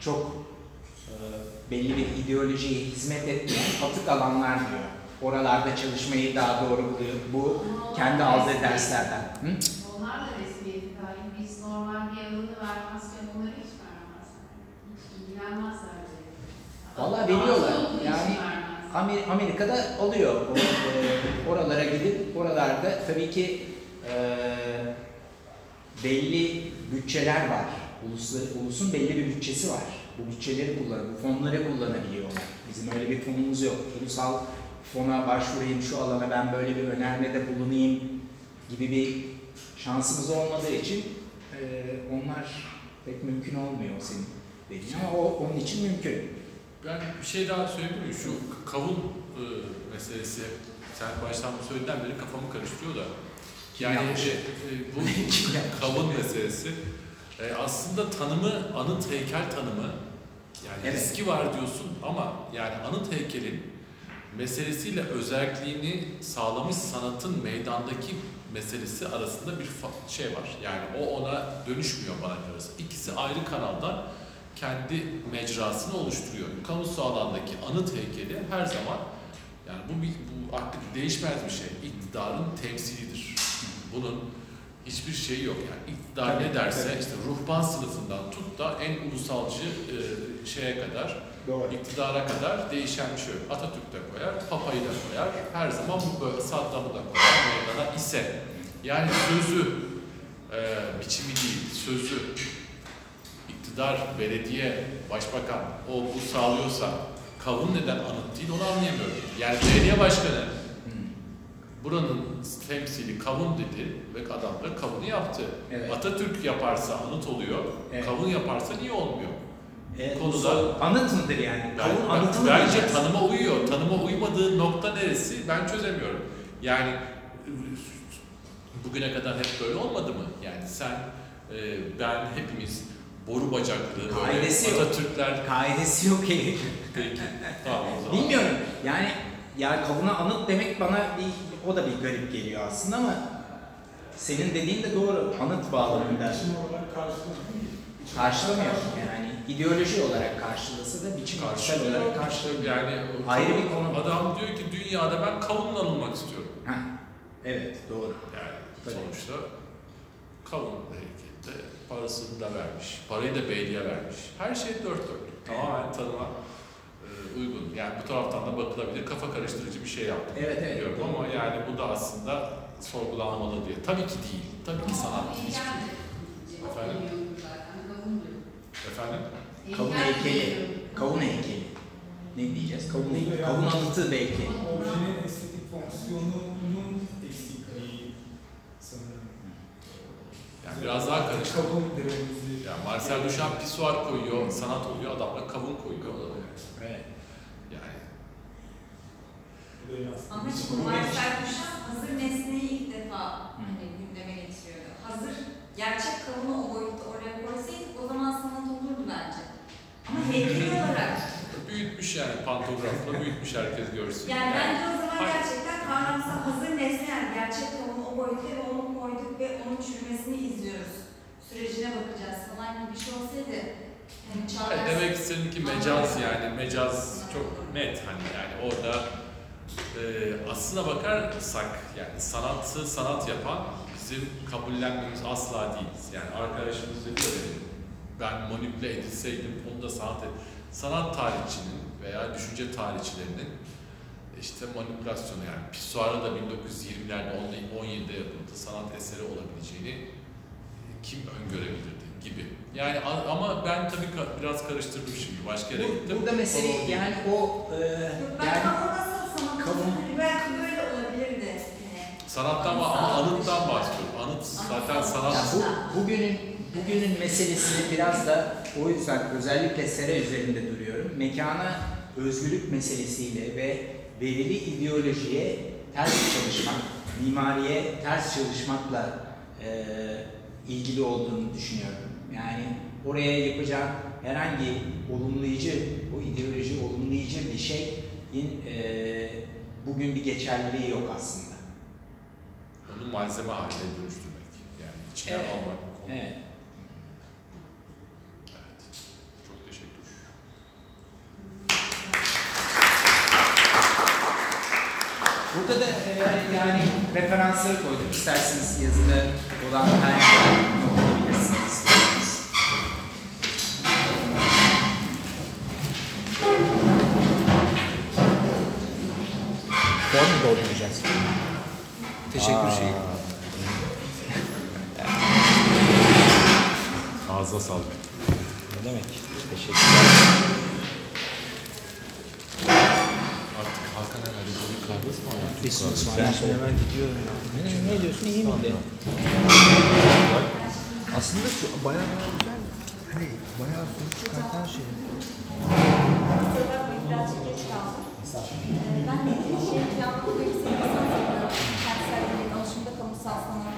çok e, belli bir ideolojiye hizmet etmeyen atık alanlar diyor. Oralarda çalışmayı daha doğru buluyor. Bu kendi aldığı derslerden. Hı? Onlar da resmiyeti dahil. Biz normal bir alanı vermezken onları hiç vermezler. Hiç ilgilenmezler Ağzı veriyorlar. Yani Amerika'da oluyor. O, e, oralara gidip oralarda tabii ki e, belli bütçeler var. Uluslar, ulusun belli bir bütçesi var. Bu bütçeleri kullanıp, bu fonları kullanabiliyorlar. Bizim öyle bir fonumuz yok. Ulusal fona başvurayım, şu alana ben böyle bir önermede bulunayım gibi bir şansımız olmadığı için e, onlar pek mümkün olmuyor senin dediğin ama o, onun için mümkün. Ben bir şey daha söyleyeyim mi? Şu kavun e, meselesi, sen baştan bu söylediğinden beri kafamı karıştırıyor da. Yani e, e, bu kavun meselesi e, aslında tanımı, anıt heykel tanımı yani Evet. riski var diyorsun ama yani anıt heykelin meselesiyle özelliğini sağlamış sanatın meydandaki meselesi arasında bir şey var. Yani o ona dönüşmüyor bana kalırsa. İkisi ayrı kanaldan kendi mecrasını oluşturuyor. Kamusal alandaki anıt heykeli her zaman yani bu, bu artık değişmez bir şey. İktidarın temsilidir. Bunun hiçbir şeyi yok. Yani iktidar Tabii, ne derse tabii. işte ruhban sınıfından tut da en ulusalcı e, şeye kadar Doğru. iktidara kadar değişen bir şey yok. Atatürk de koyar, Papa'yı da koyar, her zaman bu böyle Saddam'ı da koyar meydana ise. Yani sözü e, biçimi değil, sözü iktidar, belediye, başbakan o bu sağlıyorsa kavun neden anıt değil onu anlayamıyorum. Yani belediye başkanı. Buranın temsili kavun dedi ve adam da kavunu yaptı. Evet. Atatürk yaparsa anıt oluyor, Evet. kavun yaparsa niye olmuyor? E, konuda- anıt mıdır yani? Kavun ben- anıtı mı bence diyeceğiz? tanıma uyuyor. Tanıma uymadığı nokta neresi ben çözemiyorum. Yani bugüne kadar hep böyle olmadı mı? Yani sen, e, ben, hepimiz boru bacaklı, böyle Kaidesi yok. Atatürkler... Kaidesi yok ki. Peki, tamam o zaman. Bilmiyorum. Yani ya kavuna anıt demek bana bir o da bir garip geliyor aslında ama senin dediğin de doğru. Anıt bağlamında Biçim olarak karşılamıyor karşılamıyor. Yani ideoloji olarak karşılasa da biçim Karşılıyor. olarak karşılamıyor. Yani o- Ayrı bir konu. Adam diyor ki dünyada ben kavunla anılmak istiyorum. Ha, evet doğru. Yani Tabii. sonuçta kavun harekette parasını da vermiş. Parayı da beyliğe vermiş. Her şey dört dörtlük. Tamamen tanıma uygun. Yani bu taraftan da bakılabilir. Kafa karıştırıcı bir şey yaptım. Evet evet. Doğru. ama yani bu da aslında sorgulanmalı diye. Tabii ki değil. Tabii ki sanat heykel de Efendim? Efendim? Kavun heykeli. Kavun heykeli. Ne diyeceğiz? Kavun, Burada kavun anıtı belki. Objenin estetik fonksiyonunun eksikliği sanırım. Yani biraz daha karışık. Dememizi... Yani Marcel Duchamp pisuar koyuyor, sanat oluyor. Adam da kavun koyuyor. Evet. Yani Bu da biraz- Ama şimdi Marcel Duchamp hazır nesneyi ilk defa hani gündeme getiriyor. Hazır gerçek kavunu o boyutta oraya koysaydık o zaman sanat olurdu bence. Ama heykel olarak büyütmüş yani pantografla büyütmüş herkes görsün. yani bence o zaman gerçekten kavramsal hazır nesne yani gerçek kavunu o boyutta ve onu koyduk ve onun çürümesini izliyoruz. Sürecine bakacağız falan gibi bir şey olsaydı Hayır, çağdaş... demek istediğim ki mecaz yani mecaz çok net hani yani orada aslına bakarsak yani sanatı sanat yapan bizim kabullenmemiz asla değil. Yani arkadaşımız benim, ben manipüle edilseydim onu da sanat sanat tarihçinin veya düşünce tarihçilerinin işte manipülasyonu yani Pissuar'ın da 1920'lerde 17'de yapıldı sanat eseri olabileceğini e, kim öngörebilirdi gibi. Yani ama ben tabii biraz karıştırdım şimdi başka yere Bu- gittim. burada mesele yani o e, Ben yani kavun hani belki böyle olabilirdi. Hani. Sanattan ama anıttan bahsediyorum. Anıt zaten sanat bu bugünün bugünün meselesini biraz da o yüzden özellikle sera üzerinde duruyorum. Mekana özgürlük meselesiyle ve verili ideolojiye ters çalışmak, mimariye ters çalışmakla e, ilgili olduğunu düşünüyorum. Yani oraya yapacağım herhangi olumlayıcı, o ideoloji olumlayıcı bir şeyin e, bugün bir geçerliliği yok aslında. Onu malzeme haline dönüştürmek. Yani içine Evet. almak. Evet. Evet. Çok teşekkür Burada da e, yani referansları koydum. İsterseniz yazılı olan kaynaklar okuyabilirsiniz. Form mu dolduracağız? Teşekkür şeyi. Ağza sağlık. Ne demek? Teşekkürler. Artık Hakan herhalde bir kahve ısmarladı. Bir sus Ben hemen gidiyorum. Ne, ne diyorsun? İyi miydi? Aslında şu bayağı bayağı güzel. Hani bayağı sonuç çıkartan şey. Ee, ben de şey, yaptım, yüksek lisans derslerinde alışımda kamusal sanat